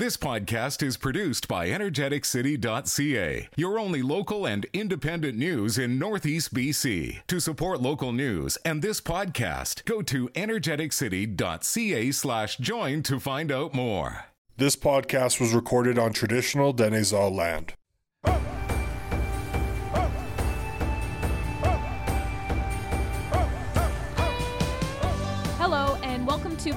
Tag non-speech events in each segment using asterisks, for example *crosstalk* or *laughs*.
This podcast is produced by energeticcity.ca, your only local and independent news in Northeast BC. To support local news and this podcast, go to energeticcity.ca slash join to find out more. This podcast was recorded on traditional Dane-zaa land.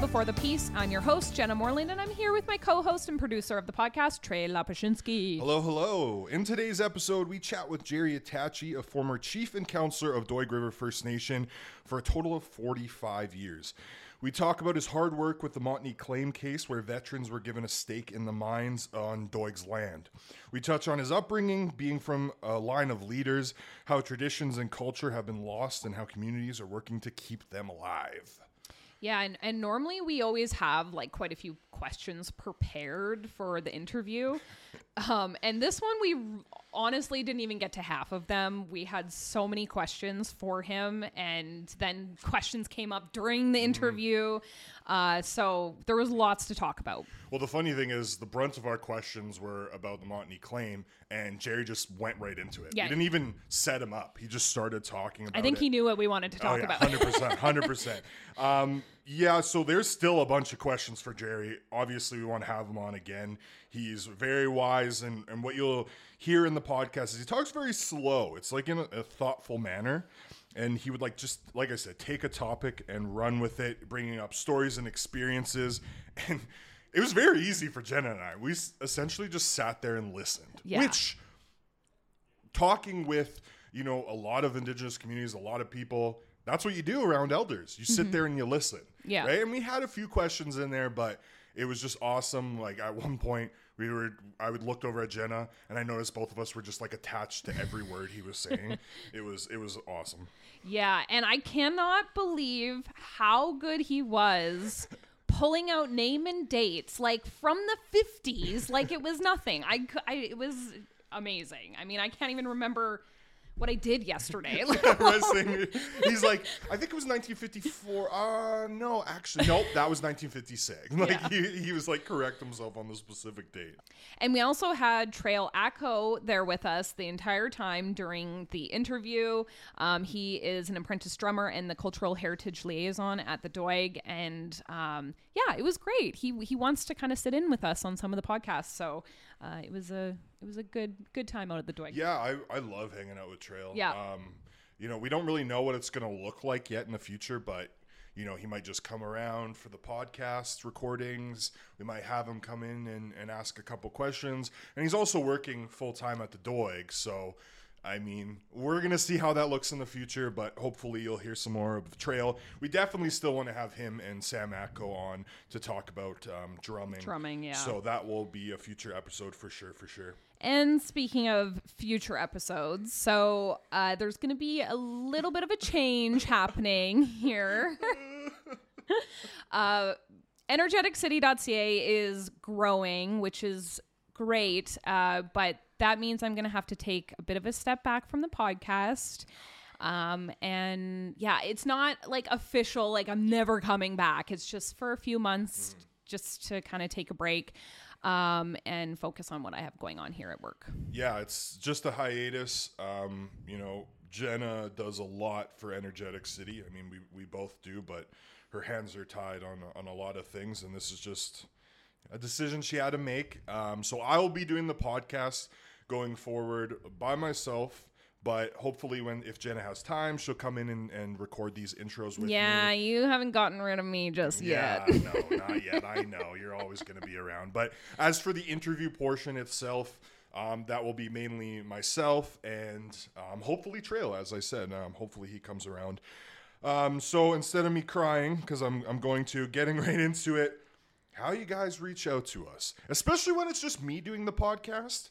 Before the Peace. I'm your host, Jenna Morland, and I'm here with my co host and producer of the podcast, Trey Lapashinsky. Hello, hello. In today's episode, we chat with Jerry Attachie, a former chief and counselor of Doig River First Nation for a total of 45 years. We talk about his hard work with the Montney claim case, where veterans were given a stake in the mines on Doig's land. We touch on his upbringing, being from a line of leaders, how traditions and culture have been lost, and how communities are working to keep them alive. Yeah, and, and normally we always have like quite a few questions prepared for the interview. Um, and this one, we honestly didn't even get to half of them. We had so many questions for him, and then questions came up during the interview. Uh, so there was lots to talk about. Well, the funny thing is, the brunt of our questions were about the Montney claim, and Jerry just went right into it. Yeah. We didn't even set him up. He just started talking about I think it. he knew what we wanted to talk oh, yeah, about. Hundred percent, hundred percent. *laughs* Um, yeah. So there's still a bunch of questions for Jerry. Obviously, we want to have him on again. He's very wise, and and what you'll hear in the podcast is he talks very slow. It's like in a, a thoughtful manner. And he would like just like I said, take a topic and run with it, bringing up stories and experiences. *laughs* And it was very easy for Jenna and I. We essentially just sat there and listened, Yeah. which talking with you know a lot of indigenous communities a lot of people that's what you do around elders you sit there and you listen Mm-hmm. Yeah. right and we had a few questions in there but it was just awesome like at one point we were i would looked over at jenna and i noticed both of us were just like attached to every word he was saying *laughs* it was it was awesome Yeah, and I cannot believe how good he was pulling out name and dates like from the 50s like it was nothing. I, I it was amazing. I mean, I can't even remember what I did yesterday. *laughs* *laughs* I was saying- he's like i think it was 1954 uh no actually nope that was 1956 *laughs* like Yeah. he, he was like correct himself on the specific date And we also had Trail Acco there with us the entire time during the interview. Um, he is an apprentice drummer and the cultural heritage liaison at the Doig, and um, yeah, it was great. He he wants to kind of sit in with us on some of the podcasts, so uh, it was a it was a good good time out at the Doig. Yeah, I, I love hanging out with Trail. Yeah. Um, you know, we don't really know what it's going to look like yet in the future, but you know, he might just come around for the podcast recordings. We might have him come in and, and ask a couple questions. And he's also working full time at the Doig. So, I mean, we're going to see how that looks in the future, but hopefully you'll hear some more of the trail. We definitely still want to have him and Sam Atco on to talk about um, drumming. Drumming, yeah. So that will be a future episode for sure, for sure. And speaking of future episodes, so uh, there's going to be a little bit of a change *laughs* happening here. *laughs* uh, energeticcity.ca is growing, which is great, uh, but that means I'm going to have to take a bit of a step back from the podcast. Um, and yeah, it's not like official, like I'm never coming back. It's just for a few months, just to kind of take a break um, and focus on what I have going on here at work. Yeah, it's just a hiatus. Um, you know, Jenna does a lot for Energetic City. I mean, we, we both do, but her hands are tied on on a lot of things, and this is just a decision she had to make. Um, so I will be doing the podcast going forward by myself. But hopefully, when if Jenna has time, she'll come in and, and record these intros with Yeah, me. you haven't gotten rid of me just yet. Yeah, yet. no, not yet. I *laughs* know you're always going to be around. But as for the interview portion itself, um, that will be mainly myself and um, hopefully Trail, as I said. Um, hopefully he comes around. Um, so instead of me crying, because I'm, I'm going to, getting *laughs* right into it, how you guys reach out to us, especially when it's just me doing the podcast.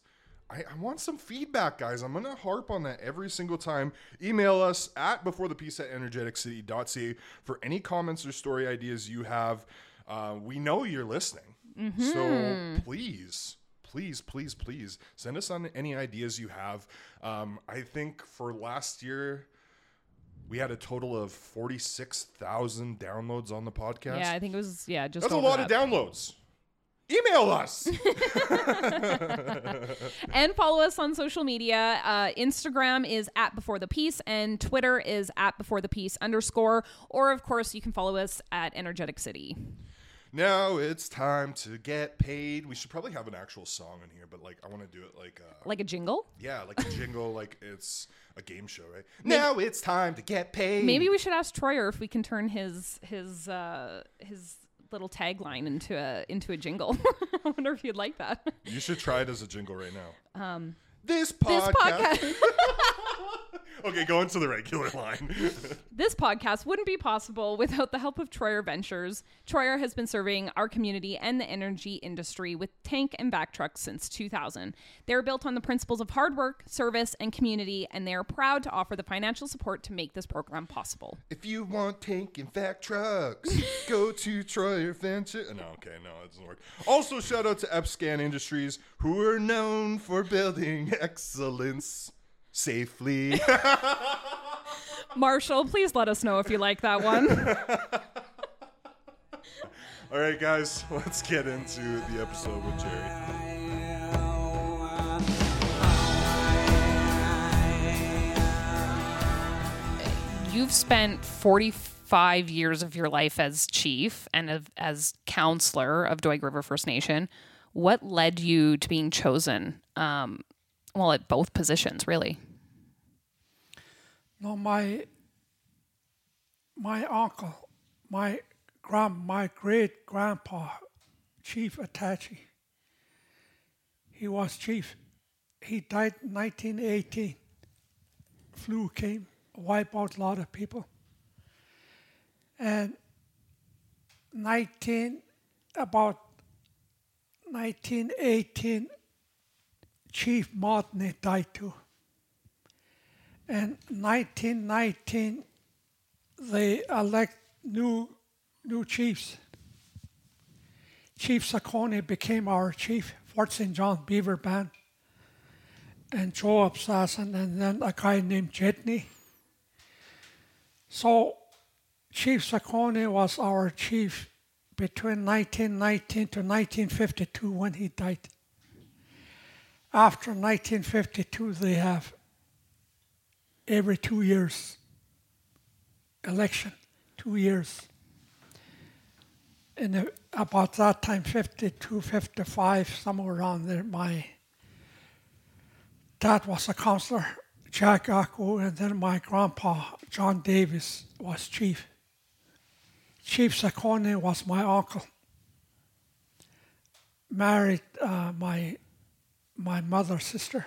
I, I want some feedback, guys. I'm going to harp on that every single time. Email us at before the peace at energeticcity.ca for any comments or story ideas you have. Uh, we know you're listening. So please, please, please, please send us on any ideas you have. Um, I think for last year, we had a total of 46,000 downloads on the podcast. Yeah, I think it was yeah, just That's a lot of downloads. Email us. *laughs* *laughs* and follow us on social media. Uh, Instagram is at Before the Peace, and Twitter is at Before the Peace underscore. Or, of course, you can follow us at Energetic City. now it's time to get paid. We should probably have an actual song in here, but like I want to do it like uh, Like a jingle? yeah, like a jingle, *laughs* like it's a game show, right? Now it's time to get paid. Maybe we should ask Troyer if we can turn his his uh, his little tagline into a into a jingle. *laughs* I wonder if you'd like that. you should try it as a jingle right now. Um, this podcast. This podcast. *laughs* *laughs* okay, go into the regular line. *laughs* This podcast wouldn't be possible without the help of Troyer Ventures. Troyer has been serving our community and the energy industry with tank and vac trucks since 2000. They are built on the principles of hard work, service, and community, and they are proud to offer the financial support to make this program possible. if you want tank and vac trucks, *laughs* go to Troyer Venture. No, okay, no, it doesn't work. Also, shout out to Epscan Industries, who are known for building excellence safely. *laughs* Marshall, please let us know if you like that one. All right, guys, *laughs* let's get into the episode with Jerry. You've spent 45 years of your life as chief and of, as counselor of Doig River First Nation. What led you to being chosen? Um, well, at both positions, really. No, my my uncle, my grand, my great grandpa, Chief Attachie. He was chief. He died in 1918. Flu came, wiped out a lot of people. And 19 about 1918, Chief Martin died too. And 1919, they elect new new chiefs. Chief Saccone became our chief, Fort St. John Beaver Band, and Joe Apsassin, and then a guy named Jetney. So Chief Saccone was our chief between 1919 to 1952 when he died. After 1952, they have every two years election, two years. And about that time, 52, 55, somewhere around there, my dad was a counselor, Jack Aku, and then my grandpa, John Davis, was chief. Chief Saccone was my uncle. Married uh, my my mother's sister.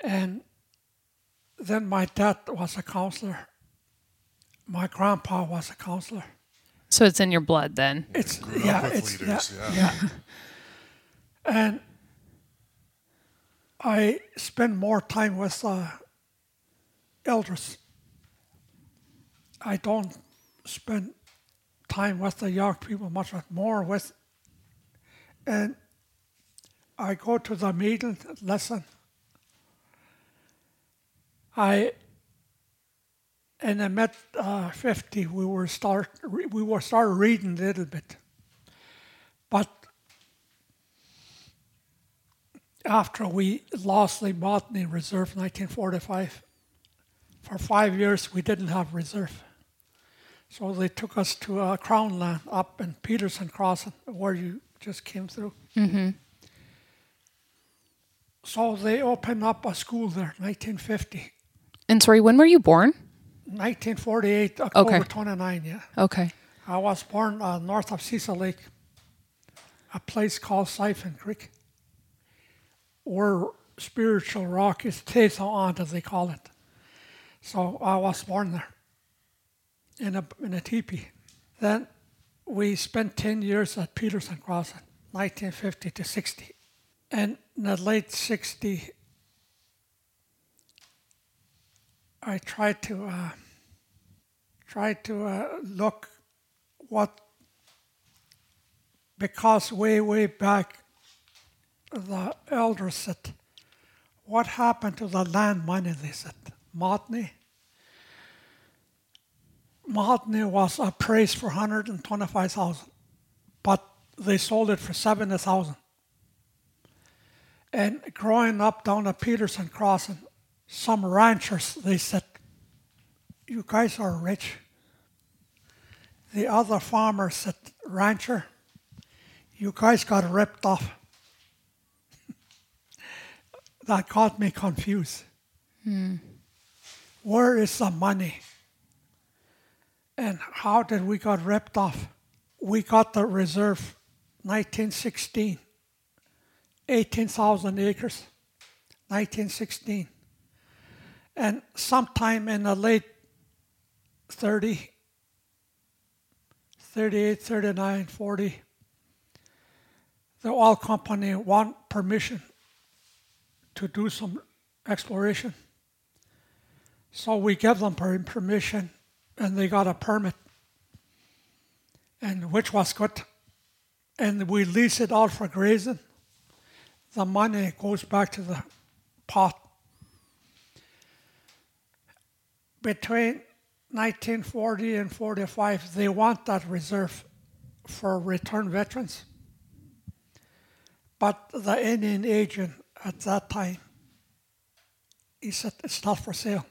And then my dad was a counselor. My grandpa was a counselor. So it's in your blood then. It's Grew yeah, it's leaders, yeah, yeah. yeah. and I spend more time with uh, elders. I don't spend time with the young people much, but more with, and I go to the meeting, listen. I in the mid uh, 50 we were start we were start reading a little bit. But after we lost the Botany Reserve in 1945 for five years we didn't have reserve. So they took us to uh, Crown Land up in Peterson Crossing where you just came through so they opened up a school there 1950 And sorry, when were you born? 1948 October Okay. 29 yeah Okay. I was born uh, north of Cecil Lake, a place called Siphon Creek, where spiritual rock is Tezahant, as they call it. So I was born there in a, in a teepee. Then we spent 10 years at Peterson Crossing, 1950 to 60. And in the late 60, I tried to uh, try to uh, look what because way way back the elders said what happened to the land money they said Montney Montney was appraised for 125,000 but they sold it for 70000 And growing up down at Peterson Crossing, some ranchers, they said, you guys are rich. The other farmer said, rancher, you guys got ripped off. *laughs* that got me confused. Hmm. Where is the money? And how did we got ripped off? We got the reserve 1916, 18,000 acres, 1916. And sometime in the late 30, 38, 39, 40, the oil company want permission to do some exploration. So we give them per- permission and they got a permit, and which was good. And we lease it out for grazing. The money goes back to the pot. Between 1940 and 45, they want that reserve for return veterans. But the Indian agent at that time, he said it's not for sale.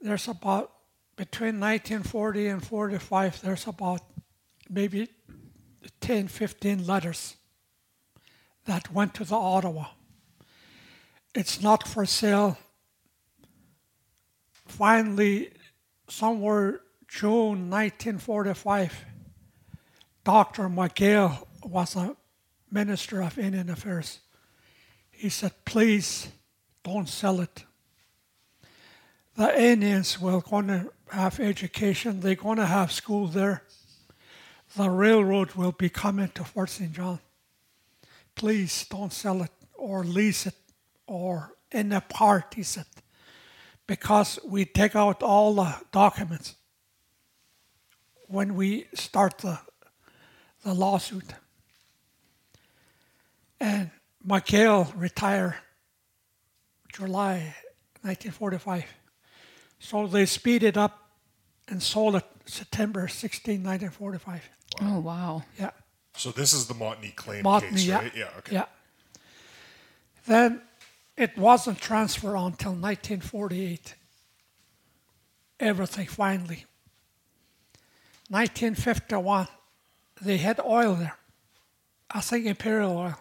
There's about between 1940 and 45, there's about maybe 10, 15 letters that went to the Ottawa. It's not for sale. Finally, somewhere June 1945, Dr. McGill was a minister of Indian Affairs. He said, please don't sell it. The Indians will going to have education. They're going to have school there. The railroad will be coming to Fort St. John. Please don't sell it or lease it or in a part, he said, because we take out all the documents when we start the, the lawsuit. And McHale retired July 1945. So they speeded up and sold it September 16, 1945. Oh wow. Yeah. So this is the Montney claim Montney, case, yeah. right? Yeah. Okay. Yeah. Then it wasn't transferred until 1948. Everything finally. 1951, they had oil there. I think Imperial Oil.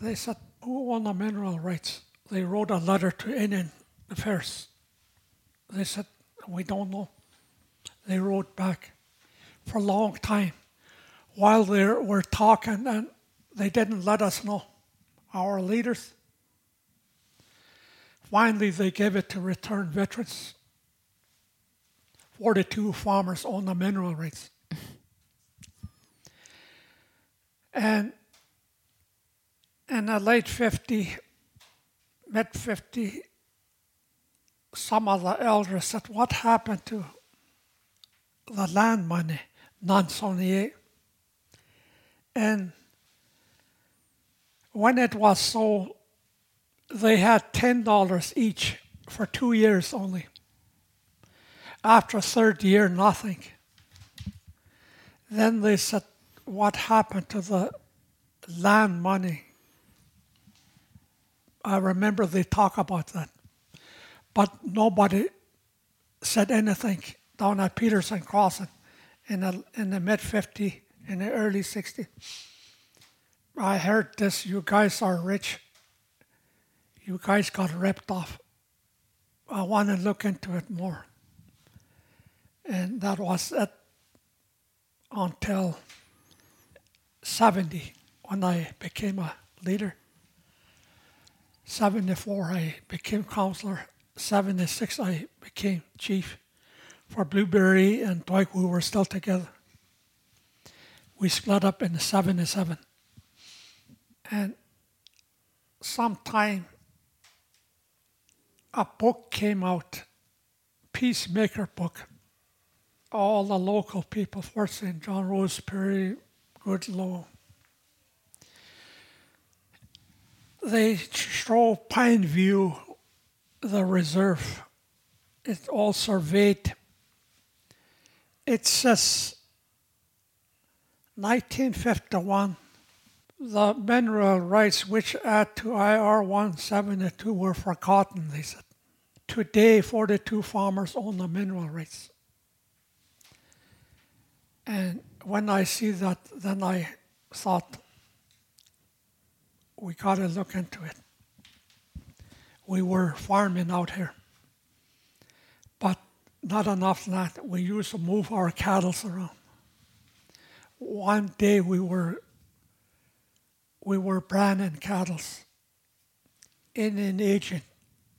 They said, who won the mineral rights? They wrote a letter to Indian Affairs. They said, we don't know. They wrote back for a long time while they were talking and they didn't let us know, our leaders. Finally, they gave it to return veterans. 42 farmers own the mineral rights. and in the late 50, mid 50, some of the elders said, What happened to the land money, non Saunier? And when it was sold, they had $10 each for two years only. After a third year, nothing. Then they said, What happened to the land money? I remember they talk about that. But nobody said anything down at Peterson Crossing in the, in the mid 50, in the early 60. I heard this, you guys are rich. You guys got ripped off. I want to look into it more. And that was it until 70 when I became a leader. 74 I became counselor. 76 I became chief. For Blueberry and we were still together. We split up in 77. And sometime a book came out, Peacemaker book. All the local people, Fort St. John, Rose Prairie, Goodlow, they show Pine View, the reserve. It all surveyed. It says 1951, the mineral rights which add to IR 172 were forgotten, they said. Today, 42 farmers own the mineral rights. And when I see that, then I thought, we got to look into it. We were farming out here, not enough land. We used to move our cattle around. One day we were we were branding cattle. Indian agent,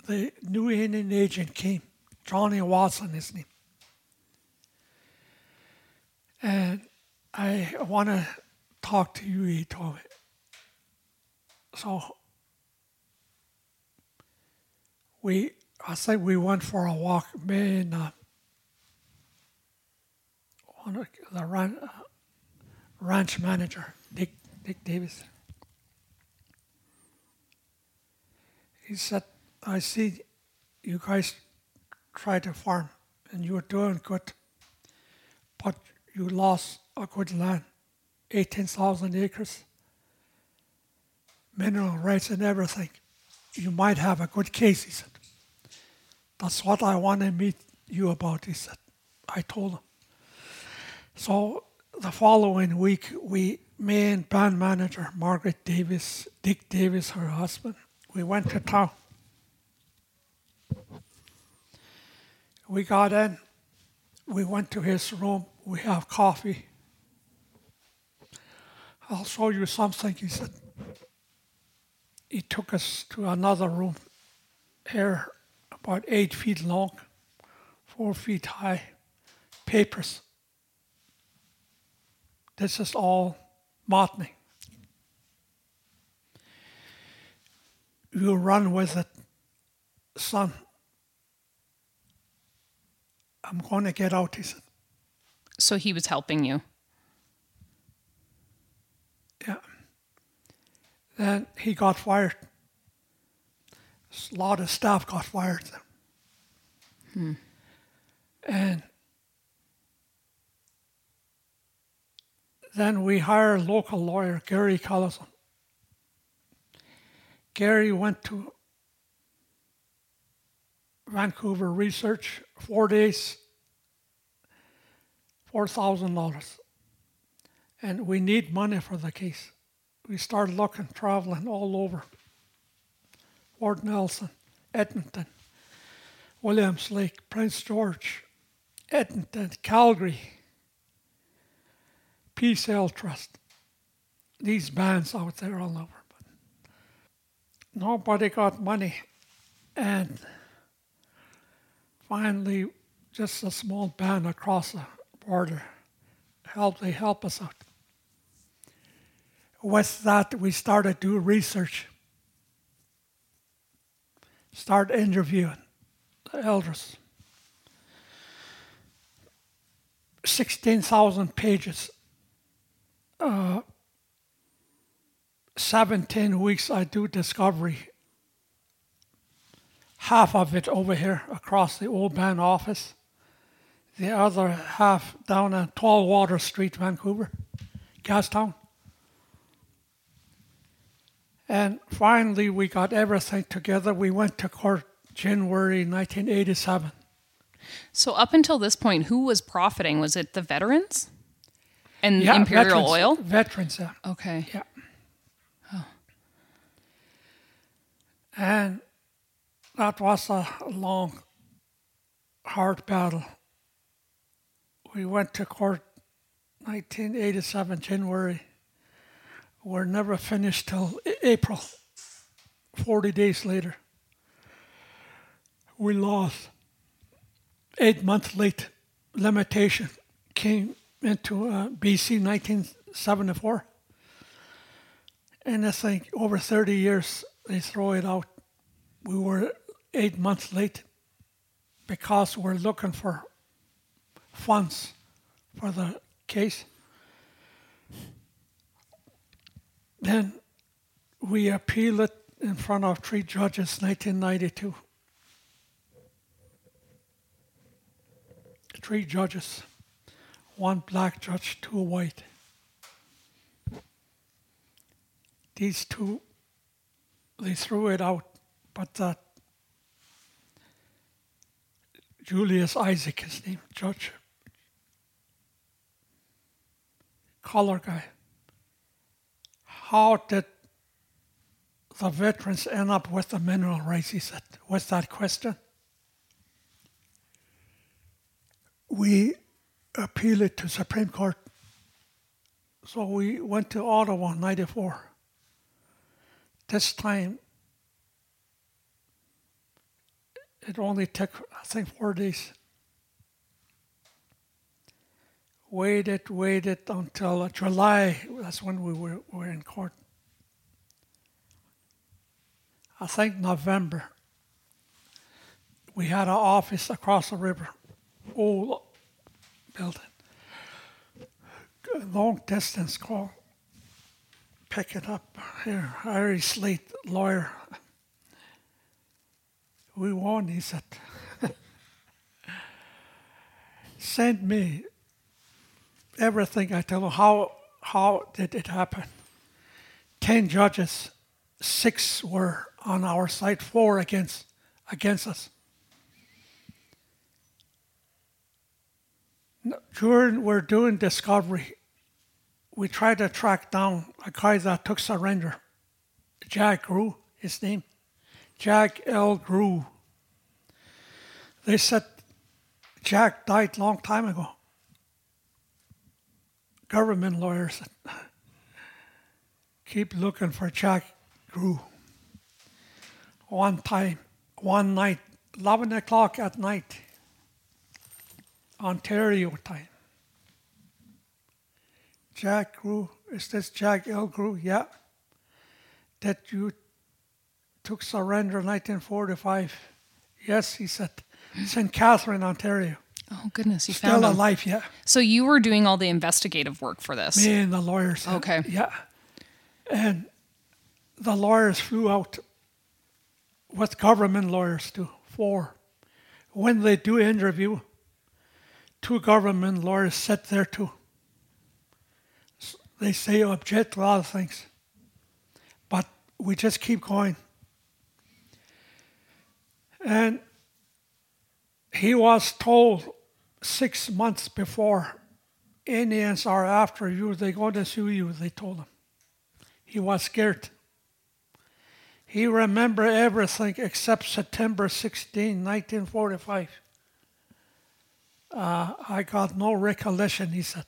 the new Indian agent came, Johnny Watson, his name. And I want to talk to you, he told me. So we, I think we went for a walk, me and uh, one the ran, uh, ranch manager, Dick, Dick Davis. He said, I see you guys try to farm and you're doing good, but you lost a good land, 18,000 acres, mineral rights and everything. You might have a good case. That's what I want to meet you about, he said. I told him. So the following week, we, me and band manager Margaret Davis, Dick Davis, her husband, we went to town. We got in. We went to his room. We have coffee. I'll show you something, he said. He took us to another room here, about eight feet long, four feet high, papers. This is all botany. You run with it, son. I'm going to get out, he said. So he was helping you. Yeah. Then he got fired. Lot of staff got fired. And then we hired local lawyer, Gary Collison. Gary went to Vancouver research four days, four thousand dollars, and we need money for the case. We started looking, traveling all over. Fort Nelson, Edmonton, Williams Lake, Prince George, Edmonton, Calgary, Peace Hill Trust. These bands out there all over. But nobody got money. And finally, just a small band across the border helped, they help us out. With that, we started to do research, start interviewing the elders. 16,000 pages. Uh, 17 weeks I do discovery. Half of it over here across the old band office. The other half down on Tallwater Street, Vancouver, Gastown. And finally, we got everything together. We went to court January 1987. So up until this point, who was profiting? Was it the veterans and Yeah, Imperial veterans- Oil? Veterans, yeah. Okay. Yeah. And that was a long, hard battle. We went to court 1987, January. We're never finished till April, 40 days later. We lost. Eight months late limitation came into uh, BC 1974. And I think over 30 years, they throw it out. We were eight months late because we're looking for funds for the case. Then we appealed it in front of three judges 1992. Three judges, one black judge, two white. these two, they threw it out, but that Julius Isaac, his name, judge, color guy. How did the veterans end up with the mineral rights? He said, with that question. We appealed it to Supreme Court. So we went to Ottawa in 94. This time, it only took, I think, four days. Waited, waited until uh, July. That's when we were, were in court. I think November. We had an office across the river, old building. Long distance call. Pick it up here. Harry Slade, lawyer. We won, he said. *laughs* Send me everything I tell you. How, how did it happen? Ten judges, six were on our side, four against, against us. During we're doing discovery, we tried to track down a guy that took surrender. Jack Grew, his name. Jack L. Grew. They said Jack died long time ago. Government lawyers keep looking for Jack Grew. One time, one night, 11 o'clock at night, Ontario time. Jack Grew, is this Jack L. Grew? Yeah. That you took surrender in 1945. Yes, he said. St. Catherine, Ontario. Oh goodness, you Still found him. alive, yeah. So you were doing all the investigative work for this. Me and the lawyers. Okay. Yeah. And the lawyers flew out with government lawyers too, four. When they do interview, two government lawyers sit there too. They say object a lot of things. But we just keep going. And he was told six months before Indians are after you, they're going to sue you, they told him. He was scared. He remembered everything except September 16, 1945. Uh, I got no recollection, he said.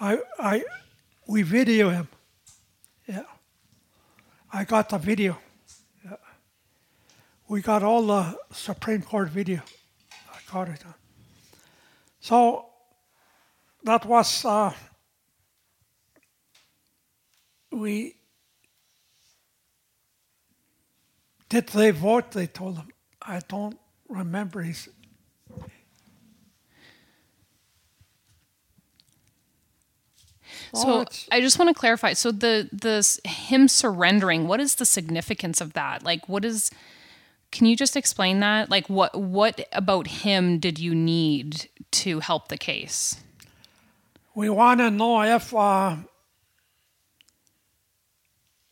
I, I, we video him. Yeah. I got the video. Yeah. We got all the Supreme Court video. I got it. So that was, uh, we, did they vote? They told him. I don't remember. He's, So I just want to clarify. So the the s- him surrendering, what is the significance of that? Like what is can you just explain that? Like what what about him did you need to help the case? we want to know if uh,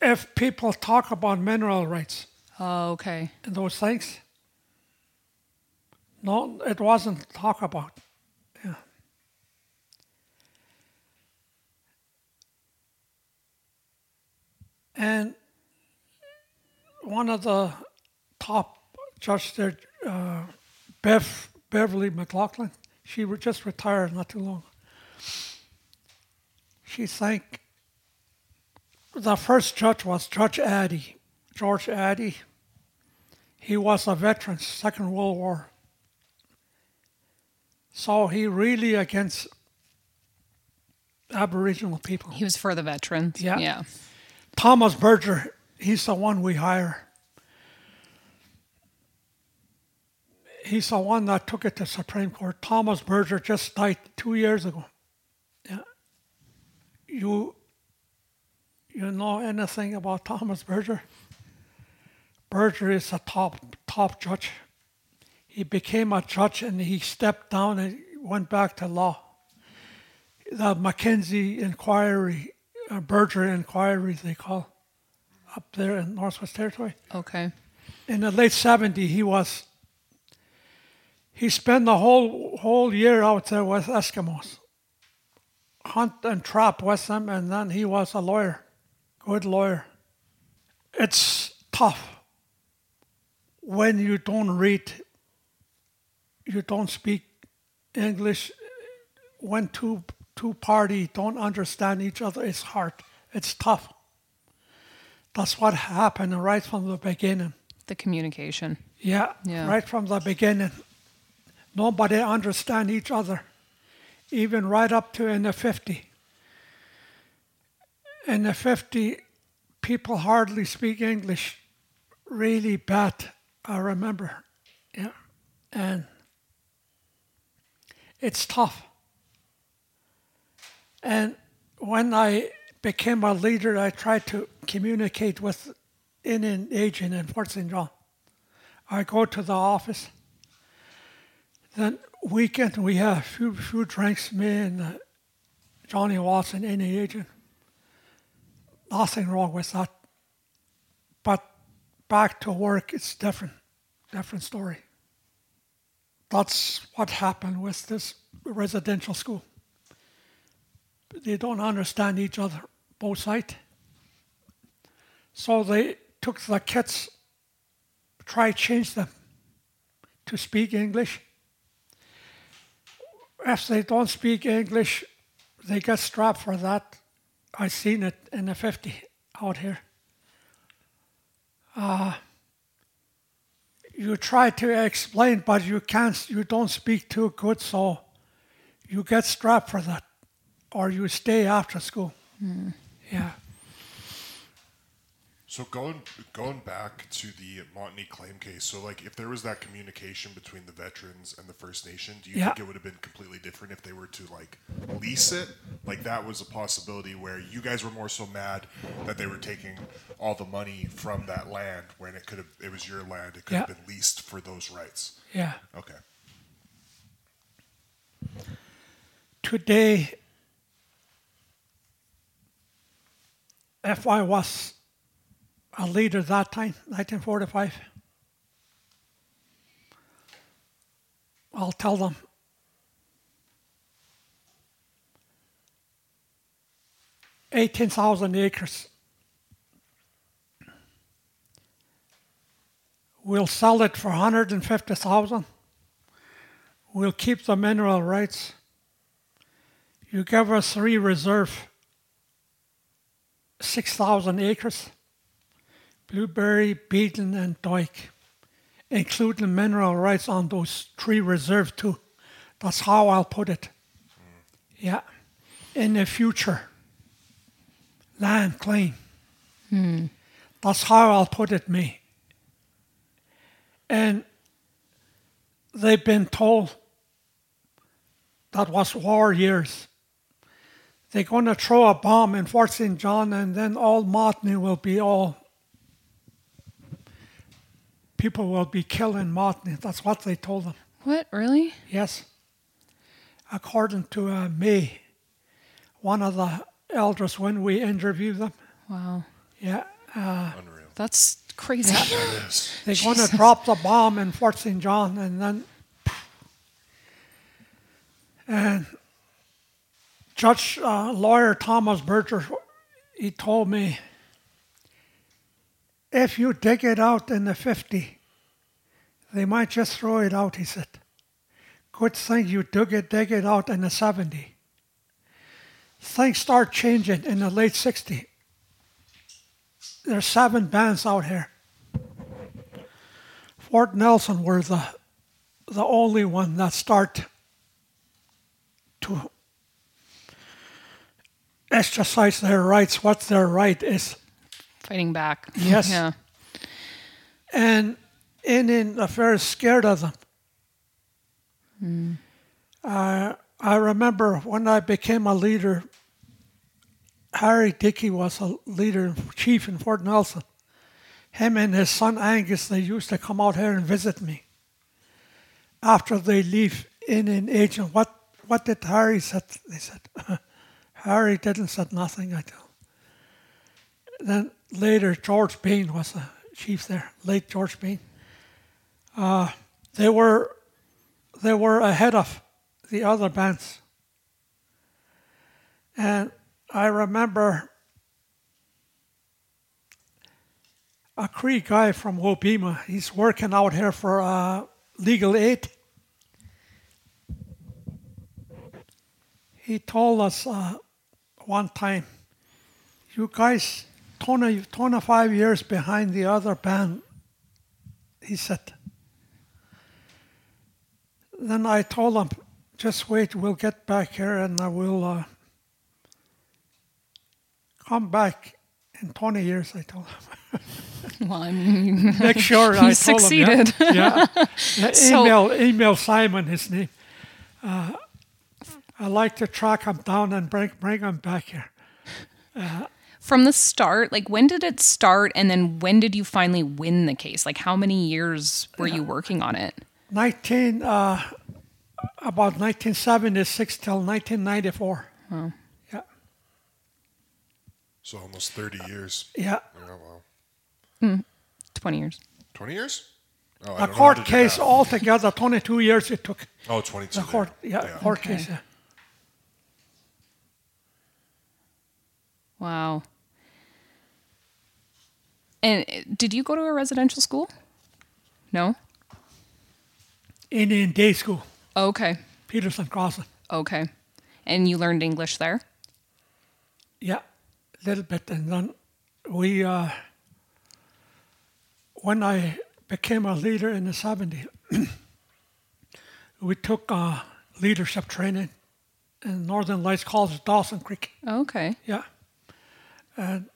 if people talk about mineral rights Oh, okay. and those things. No, it wasn't talk about. Yeah. And one of the top judges there, uh, Bev, Beverley McLachlin, she just retired not too long. She thanked the first judge was Judge Addy, George Addy. He was a veteran, Second World War. So he really against Aboriginal people. He was for the veterans. Yeah. Yeah. Thomas Berger, he's the one we hire. He's the one that took it to Supreme Court. Thomas Berger just died two years ago. Yeah. You you know anything about Thomas Berger? Berger is a top top judge. He became a judge and he stepped down and went back to law. The Mackenzie inquiry, uh, Berger inquiry, they call. up there in Northwest Territory. Okay. In the late 70s, he was. He spent the whole whole year out there with Eskimos, hunt and trap with them, and then he was a lawyer, good lawyer. It's tough when you don't read, you don't speak English, when two two party don't understand each other, it's hard. It's tough. That's what happened right from the beginning. The communication. Yeah, Yeah. right from the beginning. Nobody understand each other, even right up to in the 50. In the 50, people hardly speak English, really bad, I remember. Yeah, and it's tough. And when I became a leader, I tried to communicate with Indian agent in Fort St. John. I go to the office. Then weekend we have a few, few drinks, me and uh, Johnny Watson, Indian agent. Nothing wrong with that. But back to work, it's different, different story. That's what happened with this residential school. They don't understand each other, both sides. So they took the kids, try change them to speak English. If they don't speak English, they get strapped for that. I seen it in the 50 out here. Uh, you try to explain, but you can't. You don't speak too good, so you get strapped for that, or you stay after school. Yeah. So going going back to the Montney claim case, so like if there was that communication between the veterans and the First Nation, do you Yeah. think it would have been completely different if they were to like lease it? Like that was a possibility where you guys were more so mad that they were taking all the money from that land when it could have it was your land, it could have been leased for those rights. Yeah. Okay. today, if I was a leader that time, 1945, I'll tell them eighteen thousand acres. We'll sell it for hundred and fifty thousand. We'll keep the mineral rights you give us three reserve, 6,000 acres, blueberry, beetle, and dyke, including mineral rights on those three reserves too. That's how I'll put it. Yeah. In the future, land claim. Hmm. That's how I'll put it, me. And they've been told that was war years. They're going to throw a bomb in Fort St. John, and then all Montney will be all. People will be killed in Montney. That's what they told them. What? Really? Yes. According to uh, May, one of the elders, when we interviewed them. Wow. Yeah. Uh, Unreal. That's crazy. they're going to drop the bomb in Fort St. John, and then. And Judge uh, lawyer Thomas Berger, he told me, if you dig it out in the 50, they might just throw it out, he said. Good thing you dug it, dig it out in the 70. Things start changing in the late 60. There's seven bands out here. Fort Nelson were the the only one that start to exercise their rights, what their right is. Fighting back. Yes. Yeah. And Indian affairs scared of them. Uh, I remember when I became a leader, Harry Dickey was a leader, chief in Fort Nelson. Him and his son Angus, they used to come out here and visit me. After they leave Indian agent, what what did Harry said? They said, *laughs* Harry didn't said nothing. I tell. Then later George Bain was the chief there, late George Bain. Uh, they were they were ahead of the other bands. And I remember a Cree guy from Wobema, he's working out here for uh, legal aid. He told us uh, one time, you guys 20, 25 years behind the other band, he said. Then I told him, just wait, we'll get back here and I will uh, come back in 20 years, I told him. *laughs* Well, I mean, *laughs* Make sure *laughs* He I told succeeded. him. Yeah. yeah. So- email, email Simon his name. Uh, I like to track him down and bring, bring him back here. From the start, like when did it start, and then when did you finally win the case? Like how many years were you working on it? 19, uh, about 1976 till 1994. oh. Yeah. So almost 30 years. Yeah. Yeah, wow. Twenty years. 20 years? Oh, I A don't know how court case altogether, 22 years it took. Oh, 22. The court, yeah, court case. Yeah. Wow. And did you go to a residential school? No. Indian Day School, Okay. Peterson Crossing. Okay. And you learned English there? Yeah, a little bit. And then we, uh, when I became a leader in the 70s, *clears throat* we took uh, leadership training in Northern Lights College, Dawson Creek. Okay. Yeah. And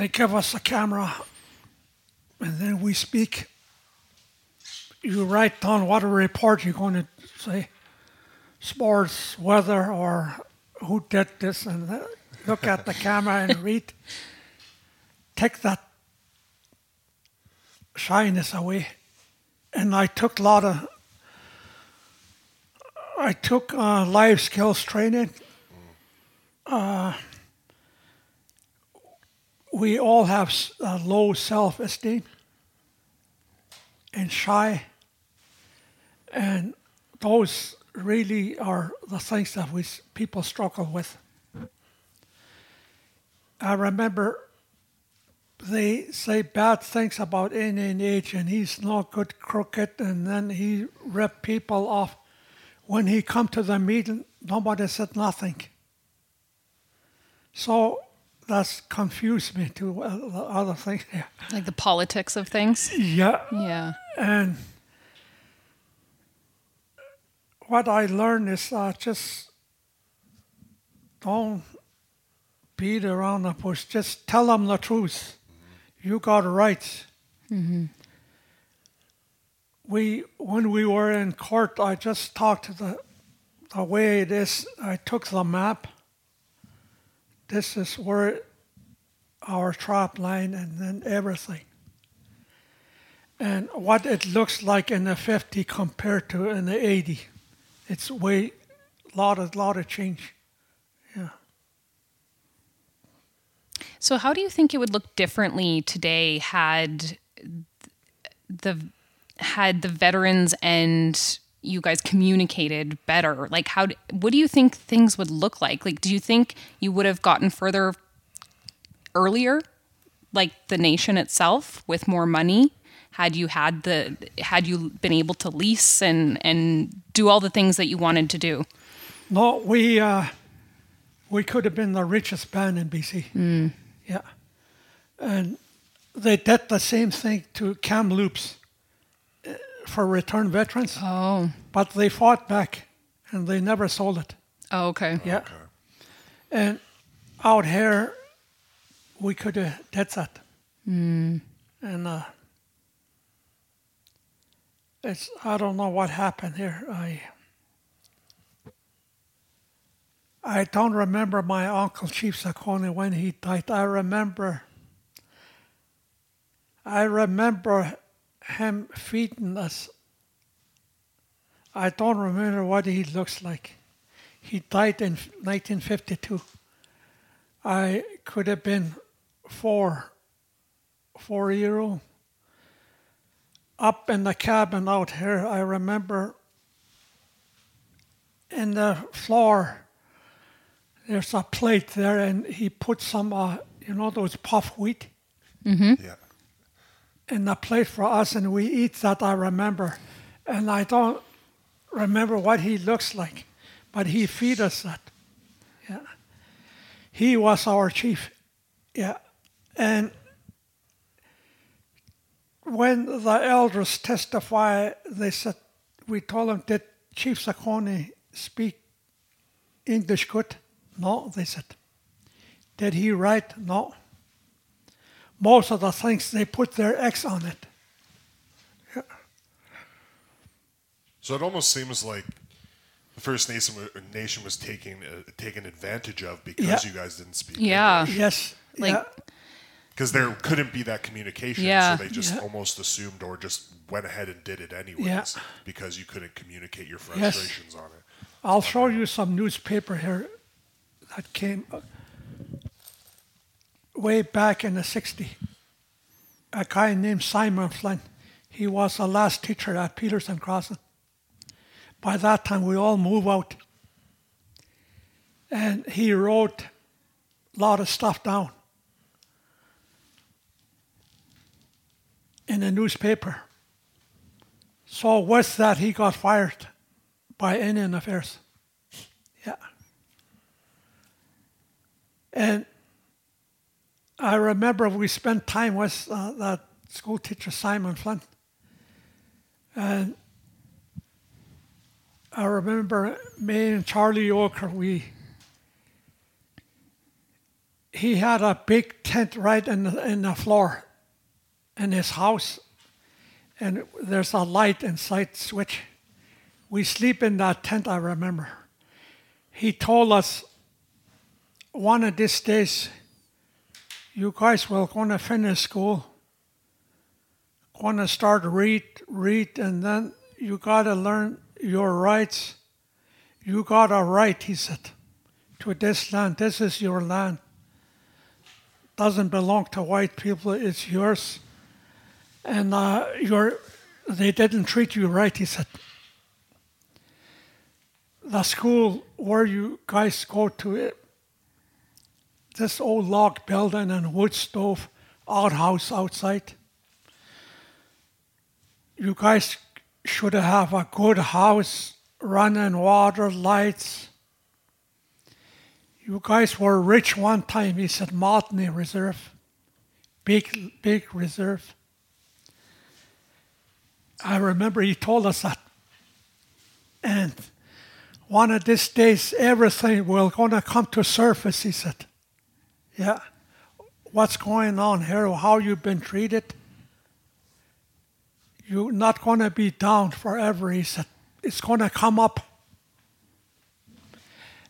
they give us a camera and then we speak. You write down what a report you're going to say sports, weather, or who did this, and uh, look at the camera and *laughs* read. Take that shyness away. And I took a lot of, I took uh, life skills training we all have uh, low self-esteem and shy and those really are the things that we people struggle with. I remember they say bad things about age and he's not good crooked and then he ripped people off. When he come to the meeting nobody said nothing. So that's confused me to other things. Like the politics of things? yeah. Yeah. And what I learned is uh, just don't beat around the bush. Just tell them the truth. You got rights. We, when we were in court, I just talked the, the way it is. I took the map. This is where our trap line and then everything. And what it looks like in the 50 compared to in the 80 it's way lot of lot of change. Yeah. So how do you think it would look differently today had the had the veterans and you guys communicated better? Like how what do you think things would look like? Like do you think you would have gotten further earlier like the nation itself with more money? Had you had the had you been able to lease and and do all the things that you wanted to do? no we uh we could have been the richest band in bc yeah and they did the same thing to Kamloops for return veterans Oh. but they fought back and they never sold it. Oh, okay. yeah. And out here we could have did that and uh it's i don't know what happened here. I i don't remember my uncle chief Sakoni when he died. I remember i remember him feeding us. I don't remember what he looks like. He died in 1952 I could have been four, four year old. Up in the cabin out here, I remember in the floor, there's a plate there, and he put some, uh, you know, those puff wheat? Yeah. In the plate for us, and we eat that. I remember, and I don't remember what he looks like, but he feed us that. Yeah, he was our chief. Yeah, and when the elders testify, they said, we told them, did Chief Saccone speak English good? No, they said. Did he write? No. Most of the things they put their X on it. So it almost seems like the First Nation nation was taking uh, taken advantage of because Yeah. you guys didn't speak. Yeah. Yes. Like- yeah. Because there couldn't be that communication, Yeah. so they just Yeah. almost assumed or just went ahead and did it anyways Yeah. because you couldn't communicate your Yes. frustrations on it. I'll show you some newspaper here that came uh, way back in the 60s. A guy named Simon Flynn. He was the last teacher at Peterson Crossing. By that time, we all moved out. And he wrote a lot of stuff down in the newspaper. So with that, he got fired by Indian Affairs. Yeah. And I remember we spent time with uh, that school teacher, Simon Flynn. And I remember me and Charlie Oker, we, he had a big tent right in the, in the floor in his house. And there's a light inside switch. We sleep in that tent, I remember. He told us one of these days, you guys will gonna finish school, gonna start read, read, and then you gotta learn your rights. You got a right, he said, to this land. This is your land. Doesn't belong to white people, it's yours. And uh, you're, they didn't treat you right, he said the school where you guys go to it, this old log building and wood stove outhouse outside. You guys should have a good house, running water, lights. You guys were rich one time, he said, Montney Reserve. Big, big reserve. I remember he told us that. And one of these days everything will gonna come to surface, he said. Yeah. What's going on here? How you've been treated? You're not gonna be down forever, he said. It's gonna come up.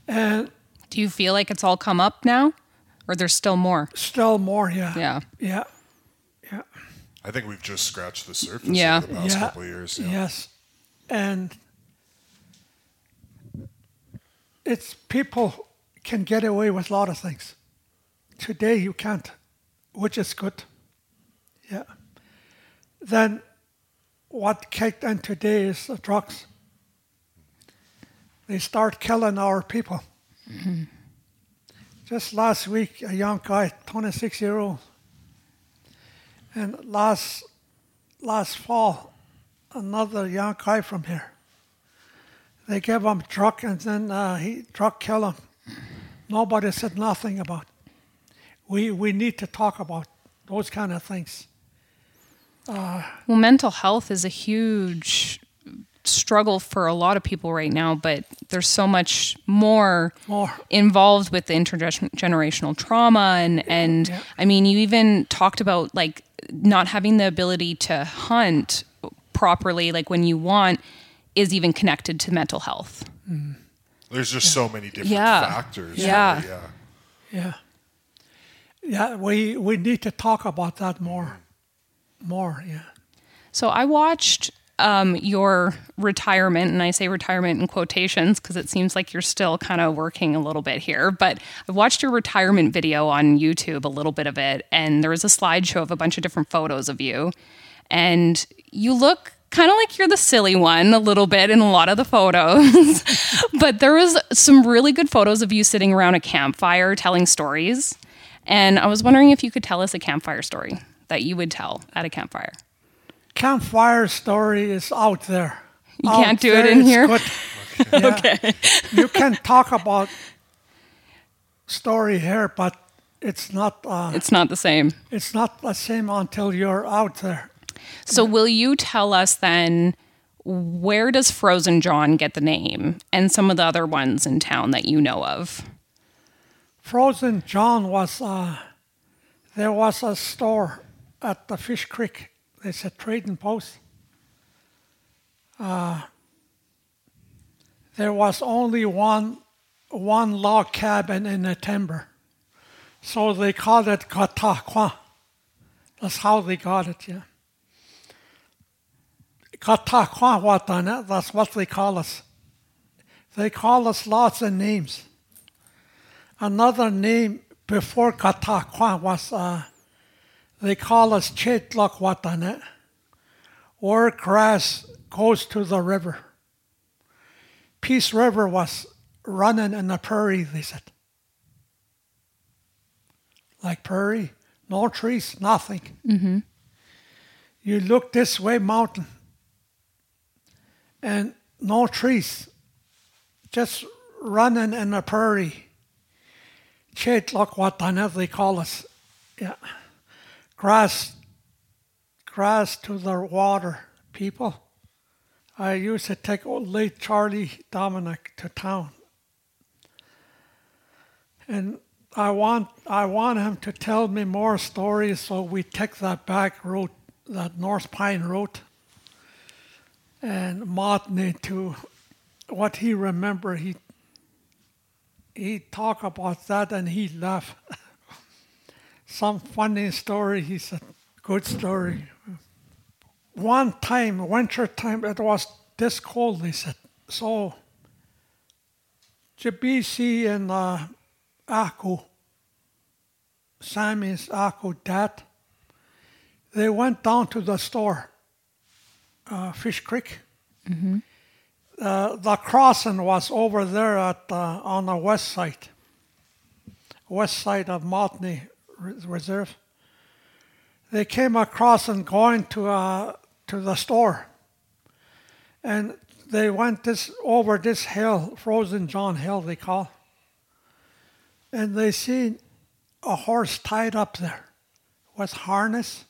And Do you feel like it's all come up now? Or there's still more? still more, yeah. Yeah. Yeah. Yeah. I think we've just scratched the surface Yeah. the past yeah. couple of years. Yeah. Yes. And it's people can get away with a lot of things. Today you can't, which is good. Yeah. Then what kicked in today is the drugs. They start killing our people. Just last week, a young guy, 26 year old, and last last fall, another young guy from here. They gave him drug and then uh, he drug killed him. Nobody said nothing about. We we need to talk about those kind of things. Uh, well, mental health is a huge struggle for a lot of people right now, but there's so much more More. involved with the intergenerational trauma and and Yeah. I mean, you even talked about like not having the ability to hunt properly like when you want is even connected to mental health. Mm. There's just so many different Yeah. factors. Yeah. really, yeah. Yeah. Yeah, we, we need to talk about that more. More, yeah. So I watched um, your retirement, and I say retirement in quotations because it seems like you're still kind of working a little bit here. But I watched your retirement video on YouTube, a little bit of it, and there was a slideshow of a bunch of different photos of you. And you look kind of like you're the silly one a little bit in a lot of the photos. *laughs* but there was some really good photos of you sitting around a campfire telling stories. And I was wondering if you could tell us a campfire story that you would tell at a campfire. Campfire story is out there. You Out can't do it in here? good. *laughs* Yeah. Okay. You can talk about story here, but it's not. Uh, It's not the same. it's not the same until you're out there. So, will you tell us then where does Frozen John get the name and some of the other ones in town that you know of? Frozen John was. Uh, there was a store at the Fish Creek. It's a trading post. Uh, there was only one one log cabin in the timber, so they called it Kataqua. That's how they got it, yeah. Kataqua Watana, that's what they call us. They call us lots of names. Another name before Kataqua was, uh, they call us Chetlok or grass goes to the river. Peace River was running in the prairie, they said. Like prairie, no trees, nothing. Mm-hmm. You look this way, mountain, and no trees, just running in the prairie. Chetlok Watana, they call us. Yeah. Grass, grass to the water, people. I used to take old late Charlie Dominic to town. And I want I want him to tell me more stories, so we take that back road, that North Pine Road, and Montney to what he remember. He he talk about that and he laugh. *laughs* Some funny story. He said, good story. One time, winter time, it was this cold. He said, so Jabisi and uh, Aku, Sammy's Aku dad, they went down to the store, uh, Fish Creek. Uh, the crossing was over there at uh, on the west side, west side of Montney Reserve. They came across and going to uh, to the store, and they went this over this hill, Frozen John Hill they call, and they seen a horse tied up there with harness.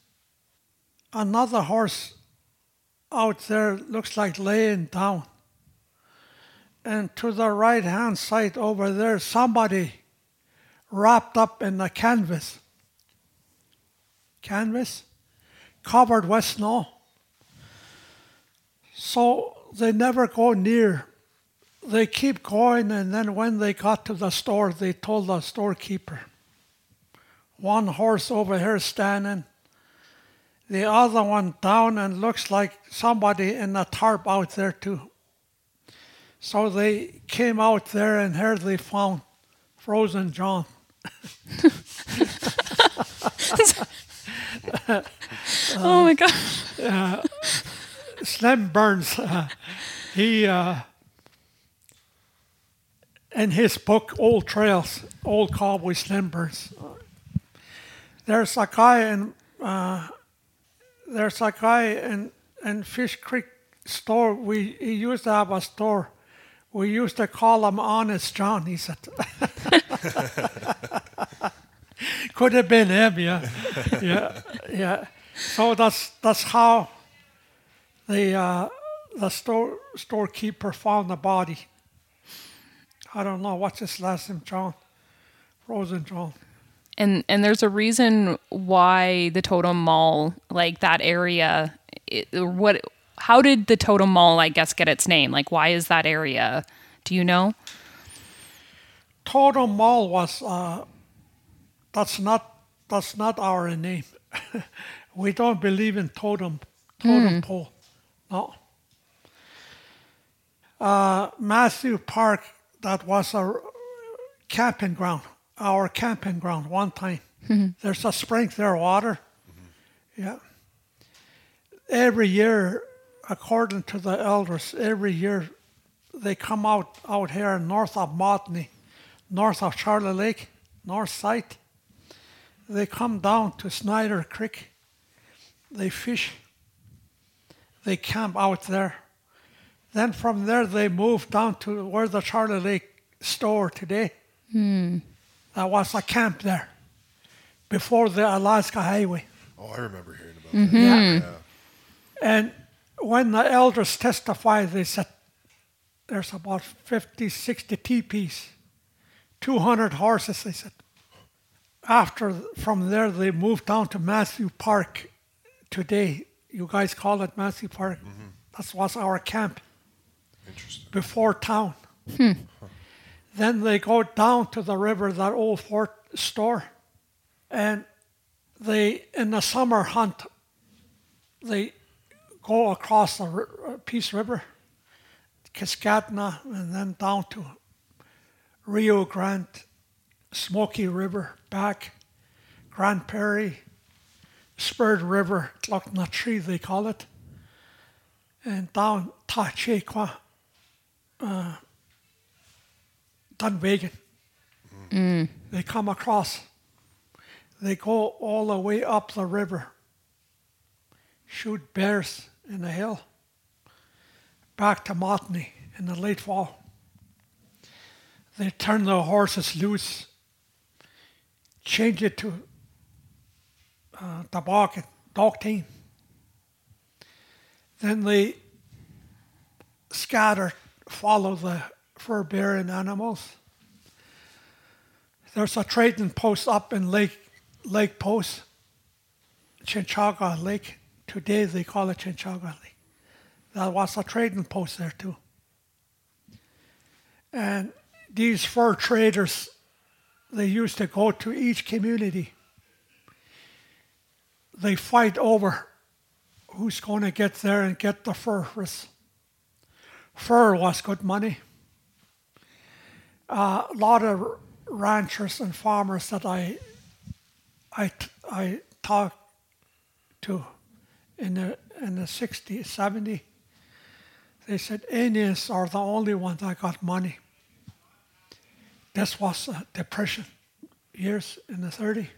Another horse out there looks like laying down and to the right hand side over there, somebody wrapped up in a canvas. Canvas covered with snow. So they never go near. They keep going, and then when they got to the store, they told the storekeeper one horse over here standing, the other one down, and looks like somebody in a tarp out there too. So they came out there and hardly found Frozen John. *laughs* oh my God. Slim Burns, uh, he, uh, in his book, Old Trails, Old Cowboy Slim Burns, there's a guy in, uh, there's a guy in, in Fish Creek store. We, he used to have a store. We used to call him Honest John, he said. *laughs* Could have been him, yeah. yeah, yeah. So that's, that's how the uh, the store storekeeper found the body. I don't know what's his last name, John, Frozen John. And and there's a reason why the Totem Mall, like that area, it, what? How did the Totem Mall, I guess, get its name? Like, why is that area? Do you know? Totem Mall was uh, that's not that's not our name. *laughs* we don't believe in totem totem pole. No, uh, Matthew Park, that was our camping ground, our camping ground one time. There's a spring there, water. Yeah. Every year, according to the elders, every year they come out out here north of Montney, north of Charlie Lake, north side. They come down to Snyder Creek. They fish. They camp out there. Then from there they move down to where the Charlie Lake store today. Hmm. That was a camp there before the Alaska Highway. Oh, I remember hearing about that. Mm-hmm. Yeah. And when the elders testified, they said there's about 50, 60 teepees, 200 horses, they said. After, from there, they moved down to Matthew Park today. You guys call it Matthew Park. Mm-hmm. That was our camp Interesting. before town. Hmm. *laughs* then they go down to the river, that old fort store, and they, in the summer hunt, they go across the uh, Peace River, Cascadna, and then down to Rio Grande, Smoky River, back, Grande Prairie, Spirit River, Tlockna Tree, they call it, and down Tachequa, uh, Dunvegan. They come across. They go all the way up the river, shoot bears in the hill, back to Montney in the late fall. They turn the horses loose, change it to uh, toboggan, dog team. Then they scatter, follow the fur bearing animals. There's a trading post up in Lake Lake Post, Chinchaga Lake. Today they call it Chinchaga Lake. That was a trading post there too. And these fur traders, they used to go to each community. They fight over who's going to get there and get the fur. Fur was good money. Uh, a lot of ranchers and farmers that I, I, I talked to in the in the 60s, 70s, they said Indians are the only ones that got money. This was a depression years in the 30.